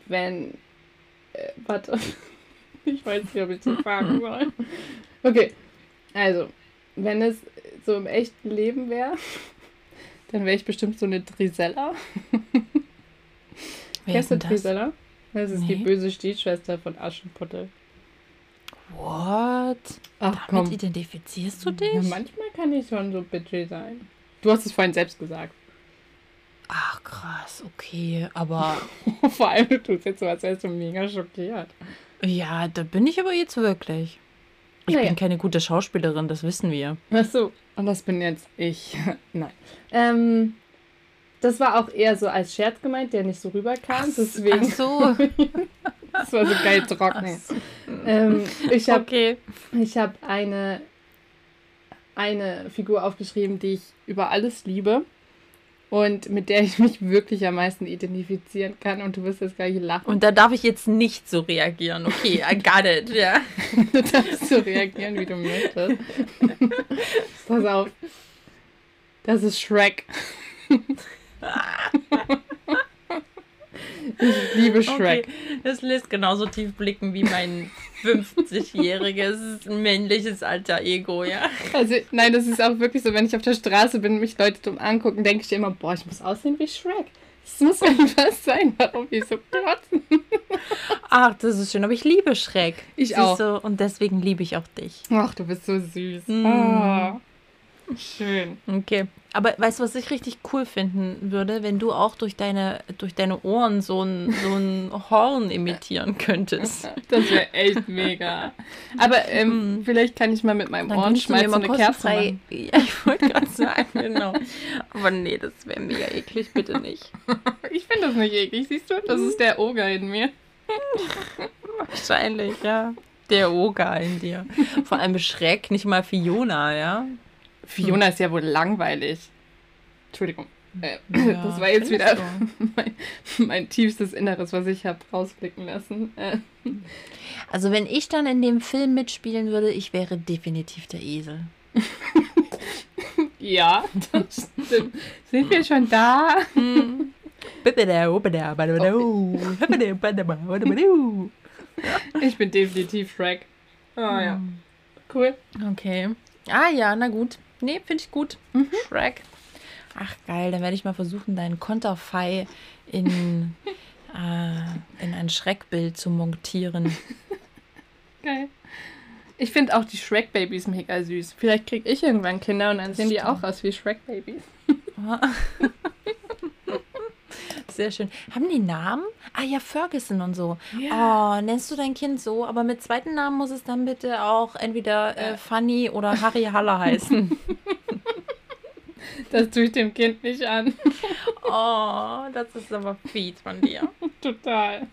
Speaker 2: wenn. Äh, warte. Ich weiß nicht, ob ich das sagen soll. Okay. Also, wenn es so im echten Leben wäre, dann wäre ich bestimmt so eine Drisella.
Speaker 1: Wer
Speaker 2: Kennst
Speaker 1: ist das?
Speaker 2: Drisella? Das ist die
Speaker 1: Nee.
Speaker 2: böse Stiefschwester von Aschenputtel.
Speaker 1: What?
Speaker 2: Ach
Speaker 1: Damit identifizierst du dich?
Speaker 2: Ja, manchmal kann ich schon so bitchy sein. Du hast es vorhin selbst gesagt.
Speaker 1: Ach krass, okay. Aber
Speaker 2: Vor allem, du tust jetzt so, als wärst du mega schockiert.
Speaker 1: ja, da bin ich aber jetzt wirklich. Ich
Speaker 2: Naja.
Speaker 1: bin keine gute Schauspielerin, das wissen wir.
Speaker 2: Ach so. Und das bin jetzt ich. Nein. Ähm, das war auch eher so als Scherz gemeint, der nicht so rüberkam. Deswegen,
Speaker 1: Ach so.
Speaker 2: das war so geil trocken. Ähm, ich habe
Speaker 1: Okay.
Speaker 2: ich hab eine, eine Figur aufgeschrieben, die ich über alles liebe. Und mit der ich mich wirklich am meisten identifizieren kann. Und du wirst jetzt gleich lachen.
Speaker 1: Und da darf ich jetzt nicht so reagieren. Okay, I got it, ja.
Speaker 2: Du darfst so reagieren, wie du möchtest. Pass auf. Das ist Shrek. Ich liebe Shrek.
Speaker 1: Okay, das lässt genauso tief blicken wie mein 50-jähriges männliches alter Ego, ja.
Speaker 2: Also, nein, das ist auch wirklich so, wenn ich auf der Straße bin und mich Leute dumm angucken, denke ich immer, boah, ich muss aussehen wie Shrek. Das muss irgendwas sein, warum die so klotzen.
Speaker 1: Ach, das ist schön, aber ich liebe Schreck.
Speaker 2: Ich
Speaker 1: Siehst
Speaker 2: auch.
Speaker 1: du? Und deswegen liebe ich auch dich.
Speaker 2: Ach, du bist so süß.
Speaker 1: Mm.
Speaker 2: Ah, schön.
Speaker 1: Okay. Aber weißt du, was ich richtig cool finden würde, wenn du auch durch deine, durch deine Ohren so ein, so ein Horn imitieren könntest.
Speaker 2: Das wäre echt mega. Aber ähm, vielleicht kann ich mal mit meinem
Speaker 1: Dann
Speaker 2: Ohrenschmalz so eine Kerze machen.
Speaker 1: Ja, ich wollte gerade sagen, genau. Aber nee, das wäre mega eklig, bitte nicht.
Speaker 2: Ich finde das nicht eklig, siehst du? Das ist der Oger in mir.
Speaker 1: Wahrscheinlich, ja. Der Oger in dir. Vor allem Schreck, nicht mal Fiona, ja.
Speaker 2: Fiona ist ja wohl langweilig. Entschuldigung. Äh,
Speaker 1: Ja,
Speaker 2: das war jetzt wieder mein, mein tiefstes Inneres, was ich habe rausblicken lassen. Äh,
Speaker 1: Also wenn ich dann in dem Film mitspielen würde, ich wäre definitiv der Esel.
Speaker 2: ja, das stimmt. Sind wir schon da? Ich bin definitiv Shrek. Oh ja. Cool.
Speaker 1: Okay. Ah ja, na gut. Nee, finde ich gut. Shrek. Ach geil, dann werde ich mal versuchen, deinen Konterfei in, äh, in ein Schreckbild zu montieren.
Speaker 2: Geil. Ich finde auch die Shrek-Babys mega süß. Vielleicht kriege ich irgendwann Kinder und dann
Speaker 1: Das
Speaker 2: sehen die
Speaker 1: stimmt.
Speaker 2: auch aus wie Shrek-Babys.
Speaker 1: Sehr schön. Haben die Namen? Ah ja, Ferguson und so.
Speaker 2: Ja.
Speaker 1: Oh, nennst du dein Kind so? Aber mit zweiten Namen muss es dann bitte auch entweder äh, Fanny oder Harry Haller heißen.
Speaker 2: Das tue ich dem Kind nicht an.
Speaker 1: oh, das ist aber fies von dir.
Speaker 2: Total.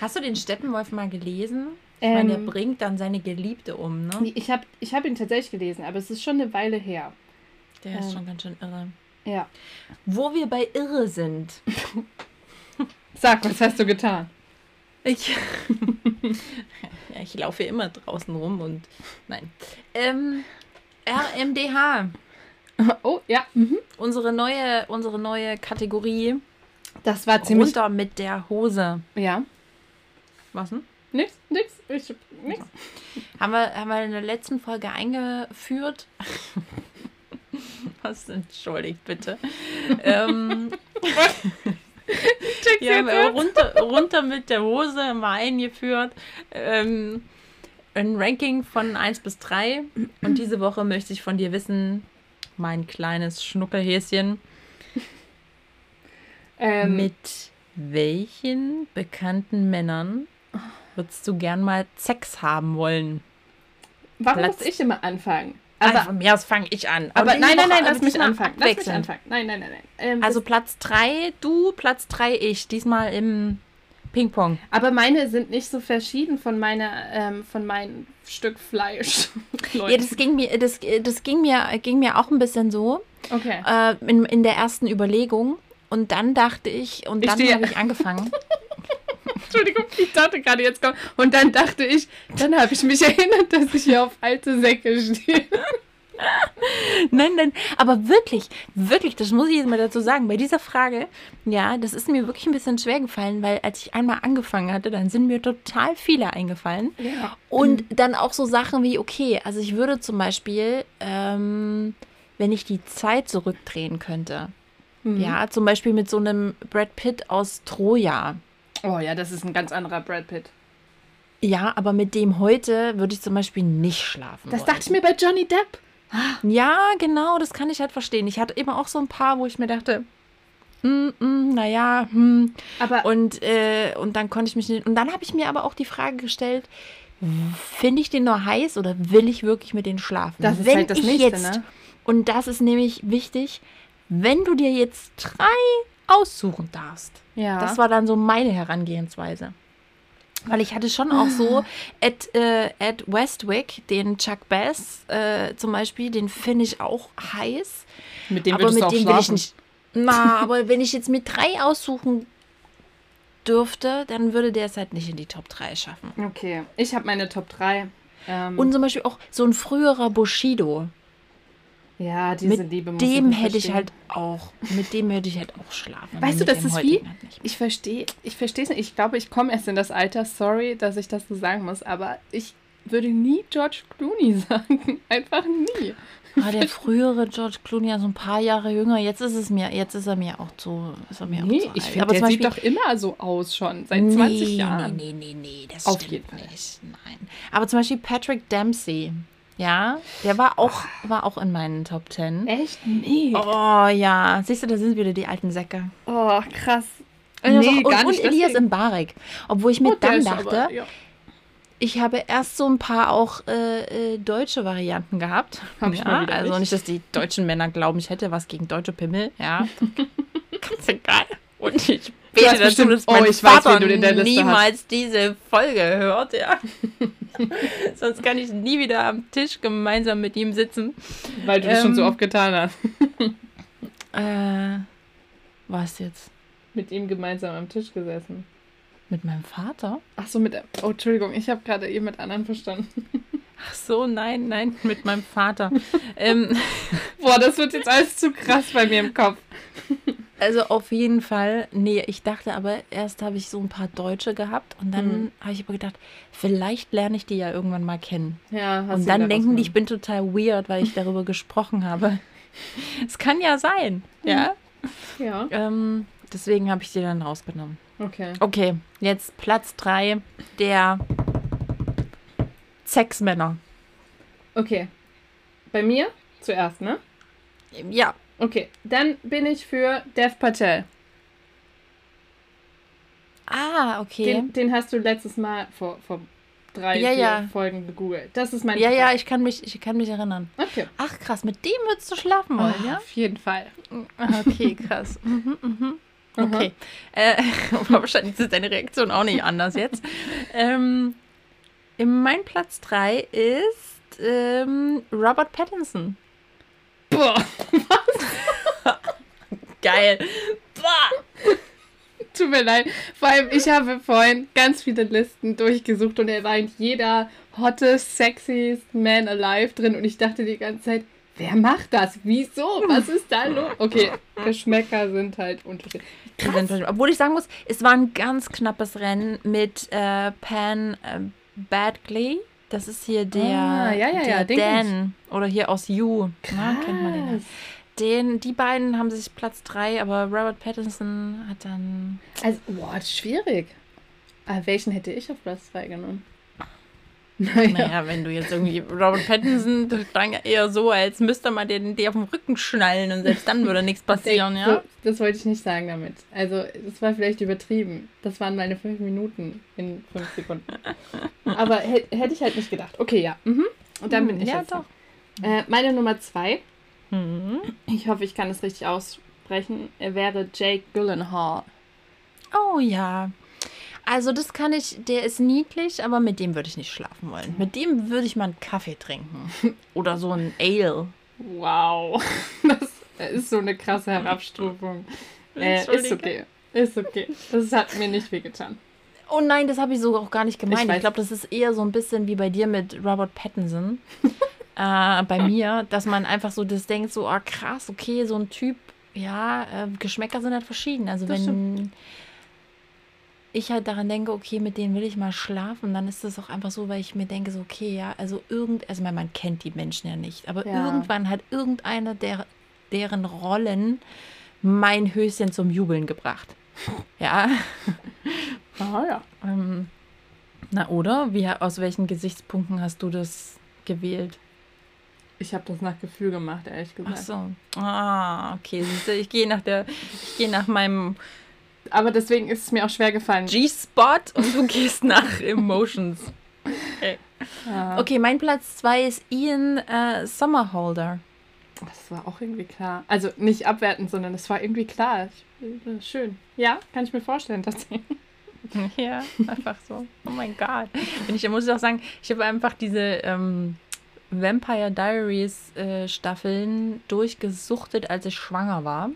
Speaker 1: Hast du den Steppenwolf mal gelesen? Ich meine, der
Speaker 2: Ähm,
Speaker 1: bringt dann seine Geliebte um, ne?
Speaker 2: ich habe ich hab ihn tatsächlich gelesen, aber es ist schon eine Weile her.
Speaker 1: Der ist
Speaker 2: ähm.
Speaker 1: schon ganz schön irre.
Speaker 2: Ja.
Speaker 1: Wo wir bei irre sind.
Speaker 2: Sag, was hast du getan?
Speaker 1: Ich, ja, ich laufe immer draußen rum und nein. Ähm, RMDH,
Speaker 2: Oh, ja. Mhm.
Speaker 1: unsere neue, unsere neue Kategorie.
Speaker 2: Das war ziemlich.
Speaker 1: Runter mit der Hose.
Speaker 2: Ja.
Speaker 1: Was denn?
Speaker 2: Nix, nix. Ich, nix.
Speaker 1: Haben wir, haben wir in der letzten Folge eingeführt. Was entschuldigt bitte. ähm, ja,
Speaker 2: ab.
Speaker 1: runter, runter mit der Hose wir eingeführt. Ähm, ein Ranking von 1 bis 3. Und diese Woche möchte ich von dir wissen, mein kleines Schnuckelhäschen,
Speaker 2: Ähm,
Speaker 1: mit welchen bekannten Männern würdest du gern mal Sex haben wollen?
Speaker 2: warum
Speaker 1: Platz-
Speaker 2: muss ich immer anfangen?
Speaker 1: Also
Speaker 2: Aber,
Speaker 1: von mir aus fange ich an.
Speaker 2: aber nein, nein, nein, lass mich anfangen. Lass mich anfangen. Nein, nein, nein, nein. Ähm,
Speaker 1: Also Platz 3 du, Platz 3 ich. Diesmal im Ping-Pong.
Speaker 2: Aber meine sind nicht so verschieden von meiner, ähm, von meinem Stück Fleisch.
Speaker 1: Ja, das ging mir, das, das ging mir, ging mir auch ein bisschen so
Speaker 2: okay.
Speaker 1: äh, in, in der ersten Überlegung. Und dann dachte ich, und dann habe ich angefangen.
Speaker 2: Entschuldigung, ich dachte gerade jetzt kommt. Und dann dachte ich, dann habe ich mich erinnert, dass ich hier auf alte Säcke stehe.
Speaker 1: nein, nein, aber wirklich, wirklich, das muss ich jetzt mal dazu sagen, bei dieser Frage, ja, das ist mir wirklich ein bisschen schwer gefallen, weil als ich einmal angefangen hatte, dann sind mir total viele eingefallen.
Speaker 2: Ja.
Speaker 1: Und dann auch so Sachen wie, okay, also ich würde zum Beispiel, ähm, wenn ich die Zeit zurückdrehen könnte,
Speaker 2: Mhm.
Speaker 1: ja, zum Beispiel mit so einem Brad Pitt aus Troja.
Speaker 2: Oh ja, das ist ein ganz anderer Brad Pitt.
Speaker 1: Ja, aber mit dem heute würde ich zum Beispiel nicht schlafen.
Speaker 2: Das
Speaker 1: wollen.
Speaker 2: dachte ich mir bei Johnny Depp.
Speaker 1: Ja, genau, das kann ich halt verstehen. Ich hatte immer auch so ein paar, wo ich mir dachte, mm, mm, naja, hm.
Speaker 2: Aber
Speaker 1: Und, äh, und dann konnte ich mich nicht. Und dann habe ich mir aber auch die Frage gestellt, finde ich den nur heiß oder will ich wirklich mit denen schlafen?
Speaker 2: das ist
Speaker 1: Wenn
Speaker 2: halt das
Speaker 1: ich
Speaker 2: nächste,
Speaker 1: jetzt,
Speaker 2: ne?
Speaker 1: Und das ist nämlich wichtig, wenn du dir jetzt drei aussuchen darfst.
Speaker 2: Ja.
Speaker 1: Das war dann so meine Herangehensweise. Weil ich hatte schon auch so Ed, äh, Ed Westwick, den Chuck Bass äh, zum Beispiel, den finde ich auch heiß.
Speaker 2: mit dem
Speaker 1: aber mit dem will ich nicht. Na, aber wenn ich jetzt mit drei aussuchen dürfte, dann würde der es halt nicht in die Top 3 schaffen.
Speaker 2: Okay, ich habe meine Top 3. Ähm,
Speaker 1: Und zum Beispiel auch so ein früherer Bushido.
Speaker 2: Ja, diese
Speaker 1: Mit
Speaker 2: Liebe muss
Speaker 1: dem
Speaker 2: nicht
Speaker 1: hätte ich halt auch, mit dem hätte ich halt auch schlafen.
Speaker 2: Weißt du, das ist wie-
Speaker 1: halt.
Speaker 2: Ich verstehe, ich verstehe es nicht. Ich glaube, ich komme erst in das Alter. Sorry, dass ich das so sagen muss, aber ich würde nie George Clooney sagen. Einfach nie.
Speaker 1: Ah, der frühere George Clooney, ja so ein paar Jahre jünger. Jetzt ist es mir, jetzt ist er mir auch zu, ist er mir
Speaker 2: Nee,
Speaker 1: auch zu
Speaker 2: ich finde,
Speaker 1: Aber
Speaker 2: der
Speaker 1: zum
Speaker 2: sieht
Speaker 1: Beispiel-
Speaker 2: doch immer so aus schon, seit 20 Jahren.
Speaker 1: Nee, nee, nee, das
Speaker 2: Auf
Speaker 1: stimmt
Speaker 2: jeden Fall.
Speaker 1: nicht. Nein. Aber zum Beispiel Patrick Dempsey, ja, der war auch, war auch in meinen Top 10.
Speaker 2: Echt? Nee. Oh,
Speaker 1: Oh ja, siehst du, da sind wieder die alten Säcke.
Speaker 2: krass.
Speaker 1: Also,
Speaker 2: Nee,
Speaker 1: und,
Speaker 2: gar
Speaker 1: und
Speaker 2: nicht
Speaker 1: Elias
Speaker 2: deswegen.
Speaker 1: Mbarek. Obwohl ich mir
Speaker 2: Oh, der
Speaker 1: dann dachte,
Speaker 2: aber- ja.
Speaker 1: ich habe erst so ein paar auch äh, äh, deutsche Varianten gehabt.
Speaker 2: Hab
Speaker 1: ja, also
Speaker 2: nicht.
Speaker 1: nicht, dass die deutschen Männer glauben, ich hätte was gegen deutsche Pimmel. Ja, ganz egal. Und ich bete
Speaker 2: hast
Speaker 1: dazu,
Speaker 2: bestimmt-
Speaker 1: dass
Speaker 2: oh,
Speaker 1: mein
Speaker 2: weiß,
Speaker 1: Vater
Speaker 2: Liste
Speaker 1: niemals diese Folge hört. Ja. Sonst kann ich nie wieder am Tisch gemeinsam mit ihm sitzen.
Speaker 2: Weil du das schon so
Speaker 1: Ähm,
Speaker 2: oft getan hast.
Speaker 1: Äh, was jetzt?
Speaker 2: Mit ihm gemeinsam am Tisch gesessen.
Speaker 1: Mit meinem Vater?
Speaker 2: Ach so, mit. Oh, Entschuldigung, ich habe gerade eben mit anderen verstanden.
Speaker 1: Ach so, nein, nein, mit meinem Vater. ähm,
Speaker 2: Boah, das wird jetzt alles zu krass bei mir im Kopf.
Speaker 1: Also auf jeden Fall, nee, ich dachte aber, erst habe ich so ein paar Deutsche gehabt und dann
Speaker 2: Mhm.
Speaker 1: habe ich aber gedacht, vielleicht lerne ich die ja irgendwann mal kennen.
Speaker 2: Ja, hast
Speaker 1: und dann denken die, ich bin total weird, weil ich darüber gesprochen habe. Es kann ja sein, ja.
Speaker 2: Ja,
Speaker 1: Ähm, deswegen habe ich die dann rausgenommen.
Speaker 2: okay.
Speaker 1: Okay, jetzt Platz 3 der Sexmänner.
Speaker 2: Okay. Bei mir zuerst, ne?
Speaker 1: Ja,
Speaker 2: Okay, dann bin ich für Dev Patel.
Speaker 1: Ah, okay.
Speaker 2: Den, den hast du letztes Mal vor, vor drei,
Speaker 1: Ja,
Speaker 2: vier
Speaker 1: ja.
Speaker 2: Folgen gegoogelt. Das ist mein
Speaker 1: ja, ja,
Speaker 2: Tipp.
Speaker 1: ich kann mich, ich kann mich erinnern.
Speaker 2: Okay.
Speaker 1: Ach krass, mit dem würdest du schlafen wollen,
Speaker 2: Oh,
Speaker 1: ja?
Speaker 2: Auf jeden Fall.
Speaker 1: Okay, krass. Mhm, mhm. Okay. Äh, wahrscheinlich ist deine Reaktion auch nicht anders jetzt. Ähm, mein Platz 3 ist ähm, Robert Pattinson.
Speaker 2: Boah.
Speaker 1: Geil. Boah.
Speaker 2: Tut mir leid. Vor allem, ich habe vorhin ganz viele Listen durchgesucht und er war in jeder hottest, sexiest man alive drin und ich dachte die ganze Zeit, wer macht das? Wieso? Was ist da los? Okay, Geschmäcker sind halt unterschiedlich.
Speaker 1: Obwohl ich sagen muss, es war ein ganz knappes Rennen mit äh, Pan äh, Badgley. Das ist hier der,
Speaker 2: Ah, ja, ja, ja,
Speaker 1: der
Speaker 2: kenn
Speaker 1: Dan. Oder hier aus You. Na, kennt man den. Den. Die beiden haben sich Platz 3, aber Robert Pattinson hat dann.
Speaker 2: Also, boah, ist schwierig. Aber welchen hätte ich auf Platz 2 genommen? Naja.
Speaker 1: Naja, wenn du jetzt irgendwie Robert Pattinson, das klang ja eher so, als müsste man den, den auf dem Rücken schnallen und selbst dann würde nichts passieren,
Speaker 2: So,
Speaker 1: ja?
Speaker 2: das wollte ich nicht sagen damit. Also, das war vielleicht übertrieben. Das waren meine fünf Minuten in fünf Sekunden. Aber hätte hätte ich halt nicht gedacht. Okay, ja. Mhm. Und dann bin
Speaker 1: Hm,
Speaker 2: ich
Speaker 1: ja,
Speaker 2: jetzt
Speaker 1: doch.
Speaker 2: Äh, meine Nummer zwei,
Speaker 1: Mhm.
Speaker 2: ich hoffe, ich kann es richtig aussprechen, er wäre Jake Gyllenhaal.
Speaker 1: Oh ja. Also das kann ich, der ist niedlich, aber mit dem würde ich nicht schlafen wollen. Mit dem würde ich mal einen Kaffee trinken. Oder so ein Ale.
Speaker 2: Wow. Das ist so eine krasse Herabstufung. Äh, ist okay. Ist okay. Das hat mir nicht wehgetan.
Speaker 1: Oh nein, das habe ich so auch gar nicht gemeint.
Speaker 2: Ich
Speaker 1: Ich, glaube, das ist eher so ein bisschen wie bei dir mit Robert Pattinson. äh, bei mir, dass man einfach so das denkt, so, ah krass, okay, so ein Typ, ja, äh, Geschmäcker sind halt verschieden. Also
Speaker 2: Das
Speaker 1: wenn ich halt daran denke, okay, mit denen will ich mal schlafen, dann ist das auch einfach so, weil ich mir denke, so, okay, ja, also irgend, also man kennt die Menschen ja nicht, aber
Speaker 2: Ja.
Speaker 1: irgendwann hat irgendeine der, deren Rollen mein Höschen zum Jubeln gebracht. Ja.
Speaker 2: Ah ja.
Speaker 1: Ähm, na oder? Wie, aus welchen Gesichtspunkten hast du das gewählt?
Speaker 2: Ich habe das nach Gefühl gemacht, ehrlich gesagt.
Speaker 1: Ach so. Ah, okay. Siehst du, ich gehe nach der, ich gehe nach meinem
Speaker 2: Aber deswegen ist es mir auch schwer gefallen.
Speaker 1: G-Spot und du gehst nach Emotions.
Speaker 2: Ah,
Speaker 1: Okay, mein Platz 2 ist Ian äh, Sommerholder.
Speaker 2: Das war auch irgendwie klar. Also nicht abwertend, sondern es war irgendwie klar. Äh, schön. Ja, kann ich mir vorstellen, tatsächlich.
Speaker 1: Ja, einfach so. Oh mein Gott. Und ich muss auch sagen, ich habe einfach diese ähm, Vampire Diaries äh, Staffeln durchgesuchtet, als ich schwanger war.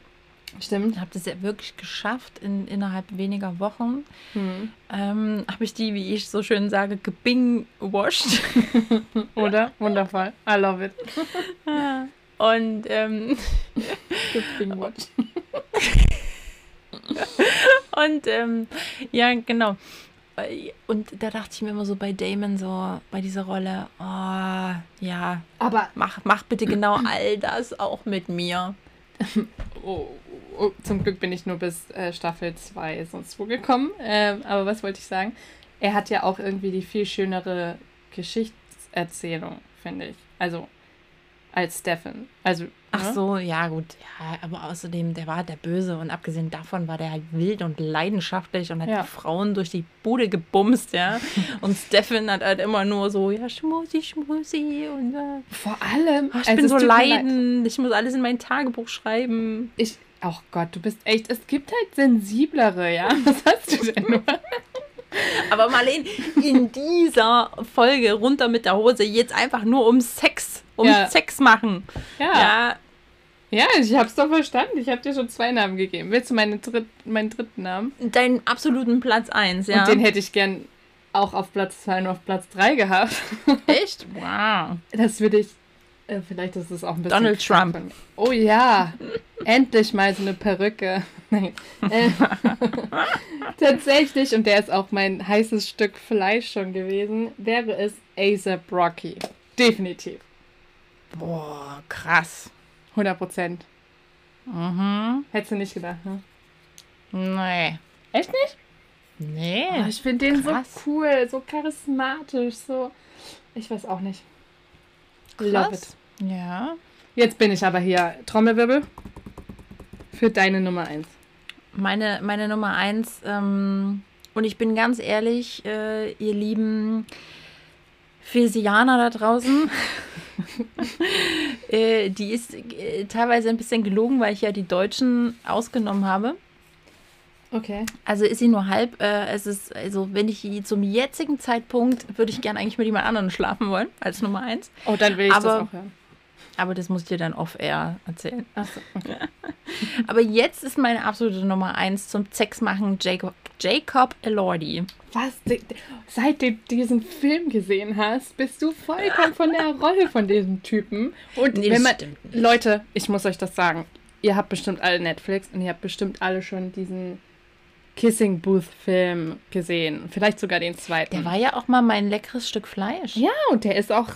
Speaker 2: Stimmt.
Speaker 1: Ich habe das ja wirklich geschafft in, innerhalb weniger Wochen.
Speaker 2: Hm.
Speaker 1: Ähm, habe ich die, wie ich so schön sage, gebing-washed.
Speaker 2: Oder? Wundervoll. I love it.
Speaker 1: Und ähm,
Speaker 2: watch.
Speaker 1: Und ähm, ja, genau. Und da dachte ich mir immer so bei Damon so, bei dieser Rolle, oh, ja,
Speaker 2: Aber
Speaker 1: mach, mach bitte genau all das auch mit mir.
Speaker 2: oh, oh, zum Glück bin ich nur bis äh, Staffel 2 sonst wo gekommen. Ähm, aber was wollte ich sagen? Er hat ja auch irgendwie die viel schönere Geschichtserzählung, finde ich. Also als Stefan. Also,
Speaker 1: Ach
Speaker 2: ne?
Speaker 1: so, ja gut, ja, aber außerdem, der war halt der Böse und abgesehen davon war der halt wild und leidenschaftlich und hat
Speaker 2: Ja.
Speaker 1: die Frauen durch die Bude gebumst, ja. Und Stefan hat halt immer nur so, ja, schmusi, schmusi und äh,
Speaker 2: Vor allem.
Speaker 1: ach, ich
Speaker 2: also
Speaker 1: bin so
Speaker 2: mir leid.
Speaker 1: leidend, ich muss alles in mein Tagebuch schreiben.
Speaker 2: Ich, oh Gott, du bist echt, es gibt halt sensiblere, ja? Was hast du denn nur?
Speaker 1: Aber Marlene, in dieser Folge runter mit der Hose jetzt einfach nur um Sex, um
Speaker 2: Ja.
Speaker 1: Sex machen.
Speaker 2: Ja,
Speaker 1: Ja,
Speaker 2: ja, ich hab's doch verstanden. Ich hab dir schon zwei Namen gegeben. Willst du meine dritt, meinen dritten Namen?
Speaker 1: deinen absoluten Platz 1, ja.
Speaker 2: Und den hätte ich gern auch auf Platz 2 und auf Platz 3 gehabt.
Speaker 1: Echt? Wow.
Speaker 2: Das würde ich. Äh, vielleicht ist es auch ein bisschen.
Speaker 1: Donald Trump.
Speaker 2: von. Oh ja. Endlich mal so eine Perücke. Nein. Äh, tatsächlich, und der ist auch mein heißes Stück Fleisch schon gewesen, wäre es ASAP Rocky. Definitiv.
Speaker 1: Boah, krass.
Speaker 2: 100 Prozent.
Speaker 1: Mhm.
Speaker 2: Hättest du nicht gedacht, ne?
Speaker 1: Nee.
Speaker 2: Echt nicht?
Speaker 1: Nee.
Speaker 2: Oh, ich finde den
Speaker 1: krass.
Speaker 2: so cool, so charismatisch, so. Ich weiß auch nicht. Love
Speaker 1: Krass.
Speaker 2: it.
Speaker 1: Ja.
Speaker 2: Jetzt bin ich aber hier. Trommelwirbel. Für deine Nummer 1.
Speaker 1: Meine, meine Nummer 1 ähm, und ich bin ganz ehrlich, äh, ihr lieben Physianer da draußen, äh, die ist äh, teilweise ein bisschen gelogen, weil ich ja die Deutschen ausgenommen habe.
Speaker 2: Okay.
Speaker 1: Also ist sie nur halb. Äh, es ist, also wenn ich zum jetzigen Zeitpunkt würde ich gerne eigentlich mit jemand anderem schlafen wollen, als Nummer eins.
Speaker 2: Oh, dann will ich
Speaker 1: Aber-
Speaker 2: das auch hören.
Speaker 1: Aber das muss ich dir dann off-air erzählen.
Speaker 2: Achso, okay.
Speaker 1: Aber jetzt ist meine absolute Nummer eins zum Sex machen Jacob, Jacob Elordi.
Speaker 2: Was? Seit du diesen Film gesehen hast, bist du vollkommen von der Rolle von diesem Typen. Und
Speaker 1: Nee,
Speaker 2: wenn man. Leute, ich muss euch das sagen. Ihr habt bestimmt alle Netflix und ihr habt bestimmt alle schon diesen Kissing Booth Film gesehen. Vielleicht sogar den zweiten.
Speaker 1: Der war ja auch mal mein leckeres Stück Fleisch.
Speaker 2: ja, und der ist auch,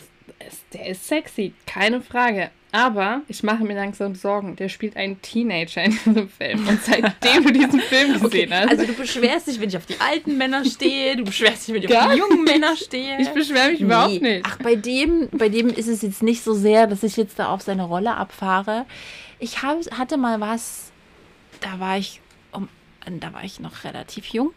Speaker 2: der ist sexy, keine Frage. Aber ich mache mir langsam Sorgen. Der spielt einen Teenager in diesem Film. Und seitdem du diesen Film gesehen hast,
Speaker 1: Also du beschwerst dich, wenn ich auf die alten Männer stehe, du beschwerst dich, wenn ich auf die jungen Männer stehe.
Speaker 2: ich beschwere mich überhaupt
Speaker 1: Nee.
Speaker 2: nicht.
Speaker 1: Ach, bei dem, bei dem ist es jetzt nicht so sehr, dass ich jetzt da auf seine Rolle abfahre. Ich hab, hatte mal was, da war ich, um, da war ich noch relativ jung.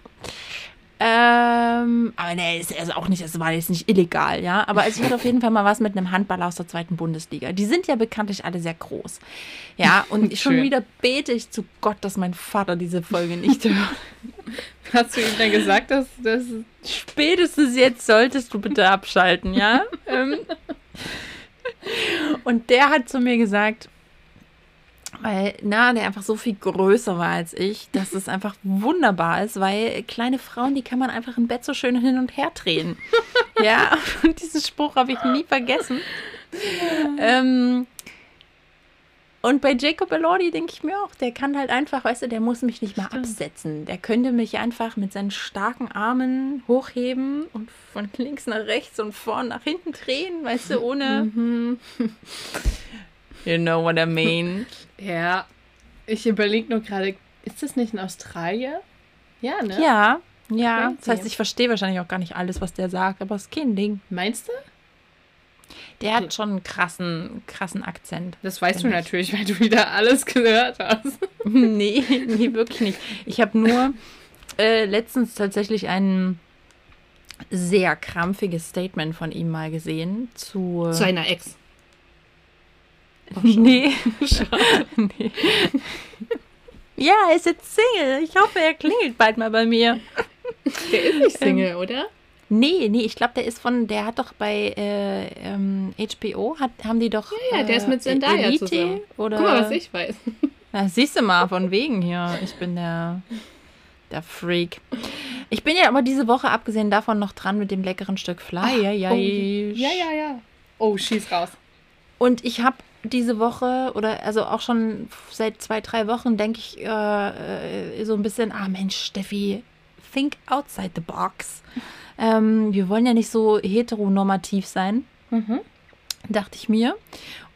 Speaker 1: Ähm, aber ne, ist also auch nicht, es war jetzt nicht illegal, ja. Aber also ich hatte auf jeden Fall mal was mit einem Handballer aus der zweiten Bundesliga. Die sind ja bekanntlich alle sehr groß. Ja, und schon wieder bete ich zu Gott, dass mein Vater diese Folge nicht hört.
Speaker 2: Hast du ihm dann gesagt, dass das
Speaker 1: Spätestens jetzt solltest du bitte abschalten, ja? ähm, und der hat zu mir gesagt, weil, na, der einfach so viel größer war als ich, dass es einfach wunderbar ist, weil kleine Frauen, die kann man einfach im Bett so schön hin und her drehen. ja, und diesen Spruch habe ich nie vergessen. Ähm, und bei Jacob Elordi denke ich mir auch, der kann halt einfach, weißt du, der muss mich nicht mal
Speaker 2: Stimmt.
Speaker 1: absetzen. Der könnte mich einfach mit seinen starken Armen hochheben und von links nach rechts und vorn nach hinten drehen, weißt du, ohne.
Speaker 2: Mhm.
Speaker 1: You know what I mean.
Speaker 2: Ja, ich überlege nur gerade, ist das nicht in Australien? Ja, ne?
Speaker 1: Ja, ja. Das
Speaker 2: Crazy.
Speaker 1: heißt, ich verstehe wahrscheinlich auch gar nicht alles, was der sagt, aber es ist kein Ding.
Speaker 2: Meinst du?
Speaker 1: Der hat schon einen krassen, krassen Akzent.
Speaker 2: Das weißt du
Speaker 1: ich.
Speaker 2: natürlich, weil du wieder alles gehört hast.
Speaker 1: nee, nee, wirklich nicht. Ich habe nur äh, letztens tatsächlich ein sehr krampfiges Statement von ihm mal gesehen zu.
Speaker 2: Zu einer Ex.
Speaker 1: Nee. nee. Ja, er ist jetzt Single. Ich hoffe, er klingelt bald mal bei mir.
Speaker 2: Der ist nicht Single, oder?
Speaker 1: Nee, nee, ich glaube, der ist von, der hat doch bei äh, ähm, HBO, hat, haben die doch.
Speaker 2: Ja, ja, der ist mit
Speaker 1: äh,
Speaker 2: Zendaya
Speaker 1: Elite
Speaker 2: zusammen.
Speaker 1: Oder,
Speaker 2: Guck mal, was ich weiß.
Speaker 1: Na, siehst du mal, von wegen hier. Ich bin der, der Freak. Ich bin ja aber diese Woche, abgesehen davon, noch dran mit dem leckeren Stück Fleisch.
Speaker 2: Oh, ja, ja, ja. Oh, schieß raus.
Speaker 1: Und ich habe diese Woche oder also auch schon seit zwei, drei Wochen denke ich äh, äh, so ein bisschen, ah Mensch, Steffi, think outside the box. Ähm, wir wollen ja nicht so heteronormativ sein,
Speaker 2: Mhm.
Speaker 1: dachte ich mir.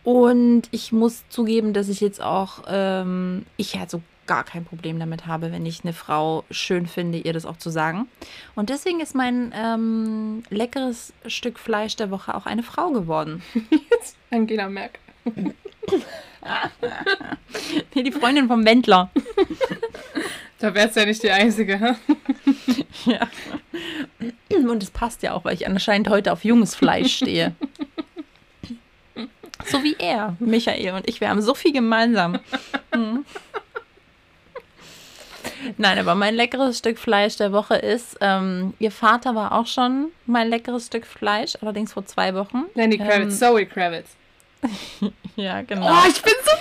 Speaker 1: Und ich muss zugeben, dass ich jetzt auch, ähm, ich halt so gar kein Problem damit habe, wenn ich eine Frau schön finde, ihr das auch zu sagen. Und deswegen ist mein ähm, leckeres Stück Fleisch der Woche auch eine Frau geworden.
Speaker 2: Angela Merkel.
Speaker 1: Nee, die Freundin vom Wendler.
Speaker 2: Da wärst du ja nicht die Einzige.
Speaker 1: Ja. Und es passt ja auch, weil ich anscheinend heute auf junges Fleisch stehe. So wie er, Michael und ich. Wir haben so viel gemeinsam. Hm. Nein, aber mein leckeres Stück Fleisch der Woche ist, ähm, ihr Vater war auch schon mein leckeres Stück Fleisch, allerdings vor zwei Wochen.
Speaker 2: Lenny
Speaker 1: Ähm,
Speaker 2: Kravitz, Zoe Kravitz.
Speaker 1: Ja, genau.
Speaker 2: Oh, ich bin so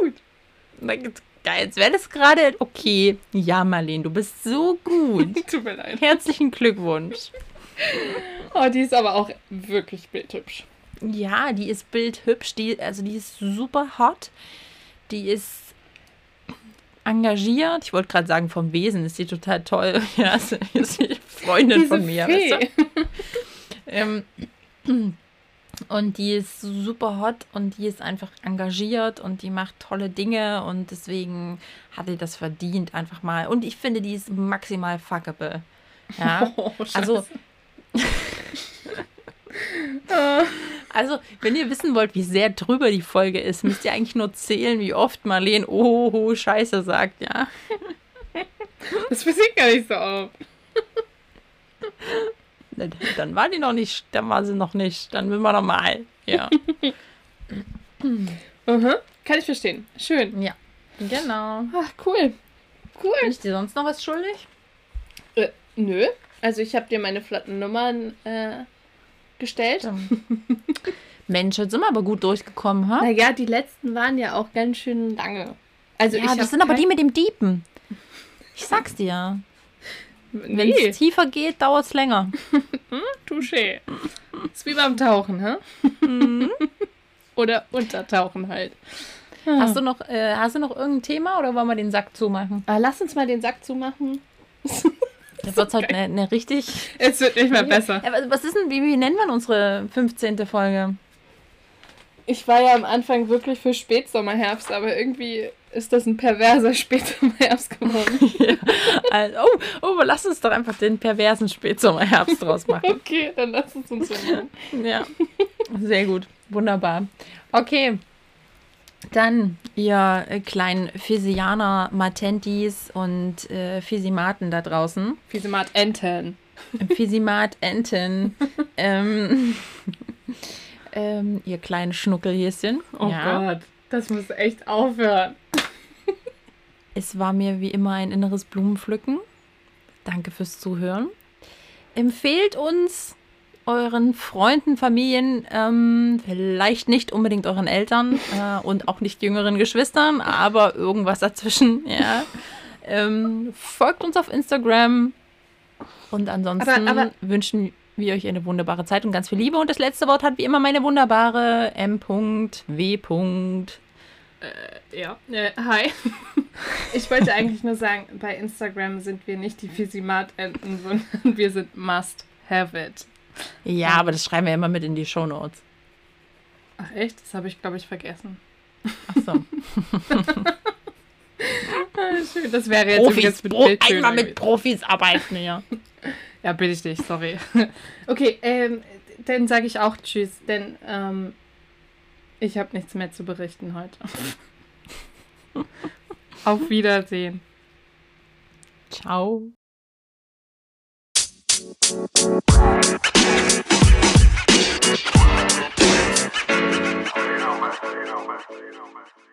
Speaker 2: gut.
Speaker 1: Geil, jetzt wäre das gerade okay. Ja, Marlene, du bist so gut.
Speaker 2: Tut mir leid.
Speaker 1: Herzlichen Glückwunsch.
Speaker 2: Oh, die ist aber auch wirklich bildhübsch.
Speaker 1: Ja, die ist bildhübsch, die, also die ist super hot. Die ist engagiert. Ich wollte gerade sagen, vom Wesen ist die total toll. Ja, ist, ist die Freundin
Speaker 2: Diese
Speaker 1: von mir. Weißt du? ähm, und die ist super hot und die ist einfach engagiert und die macht tolle Dinge und deswegen hat sie das verdient einfach mal. Und ich finde, die ist maximal fuckable. Ja.
Speaker 2: Oh.
Speaker 1: Also, also, wenn ihr wissen wollt, wie sehr drüber die Folge ist, müsst ihr eigentlich nur zählen, wie oft Marlene oh, oh Scheiße sagt, ja.
Speaker 2: das passiert gar nicht so oft.
Speaker 1: dann, dann war die noch nicht, dann war sie noch nicht. Dann will wir noch mal. Ja.
Speaker 2: Mhm. Kann ich verstehen. Schön.
Speaker 1: ja. Genau.
Speaker 2: Ach, cool.
Speaker 1: Bin
Speaker 2: Cool.
Speaker 1: ich dir sonst noch was schuldig?
Speaker 2: Äh, nö. Also ich habe dir meine flotten Nummern äh, gestellt.
Speaker 1: Mensch, jetzt sind wir aber gut durchgekommen, ha?
Speaker 2: Naja, die letzten waren ja auch ganz schön lange. Also
Speaker 1: Ja,
Speaker 2: ich
Speaker 1: das sind aber die mit dem Diepen. Ich sag's dir. Wenn
Speaker 2: Nee,
Speaker 1: es tiefer geht, dauert's länger.
Speaker 2: Touché. Ist wie beim Tauchen, hä?
Speaker 1: Mhm.
Speaker 2: Oder Untertauchen halt.
Speaker 1: Hast du noch, äh, hast du noch irgendein Thema oder wollen wir den Sack zumachen?
Speaker 2: Ah, lass uns mal den Sack zumachen.
Speaker 1: Das wird heute eine, eine richtig.
Speaker 2: Es wird nicht mehr besser.
Speaker 1: Ja, was- ist denn, wie, wie nennen wir unsere 15. Folge?
Speaker 2: Ich war ja am Anfang wirklich für Spätsommerherbst, aber irgendwie ist das ein perverser Spätsommerherbst geworden.
Speaker 1: Also, oh, oh, lass uns doch einfach den perversen Spätsommerherbst draus machen.
Speaker 2: Okay, dann lass es uns so machen.
Speaker 1: Ja, sehr gut. Wunderbar. Okay. Dann, ihr äh, kleinen Physianer, Matentis und äh, Physimaten da draußen.
Speaker 2: Fiesemat Enten.
Speaker 1: Physimat Enten. ähm, ähm, ihr kleinen Schnuckelhäschen.
Speaker 2: Oh Gott, das muss echt aufhören.
Speaker 1: Es war mir wie immer ein inneres Blumenpflücken. Danke fürs Zuhören. Empfehlt uns euren Freunden, Familien, ähm, vielleicht nicht unbedingt euren Eltern äh, und auch nicht jüngeren Geschwistern, aber irgendwas dazwischen. Ja. Ähm, folgt uns auf Instagram und ansonsten
Speaker 2: Aber- aber-
Speaker 1: wünschen wir euch eine wunderbare Zeit und ganz viel Liebe. Und das letzte Wort hat wie immer meine wunderbare M.W.
Speaker 2: Ja, äh, hi. Ich wollte eigentlich nur sagen, bei Instagram sind wir nicht die Fisimat-Enten, sondern wir sind Must Have It.
Speaker 1: Ja, aber das schreiben wir immer mit in die Shownotes.
Speaker 2: Ach echt? Das habe ich, glaube ich, vergessen.
Speaker 1: Achso.
Speaker 2: Ah, schön. Das wäre jetzt
Speaker 1: Profis,
Speaker 2: übrigens mit
Speaker 1: Pro einmal mit
Speaker 2: irgendwie.
Speaker 1: Profis arbeiten, ja.
Speaker 2: Ja, bitte ich dich, sorry. Okay, ähm, dann sage ich auch Tschüss, denn ähm, ich habe nichts mehr zu berichten heute. Auf Wiedersehen.
Speaker 1: Ciao.
Speaker 3: You know, man. You know. You know.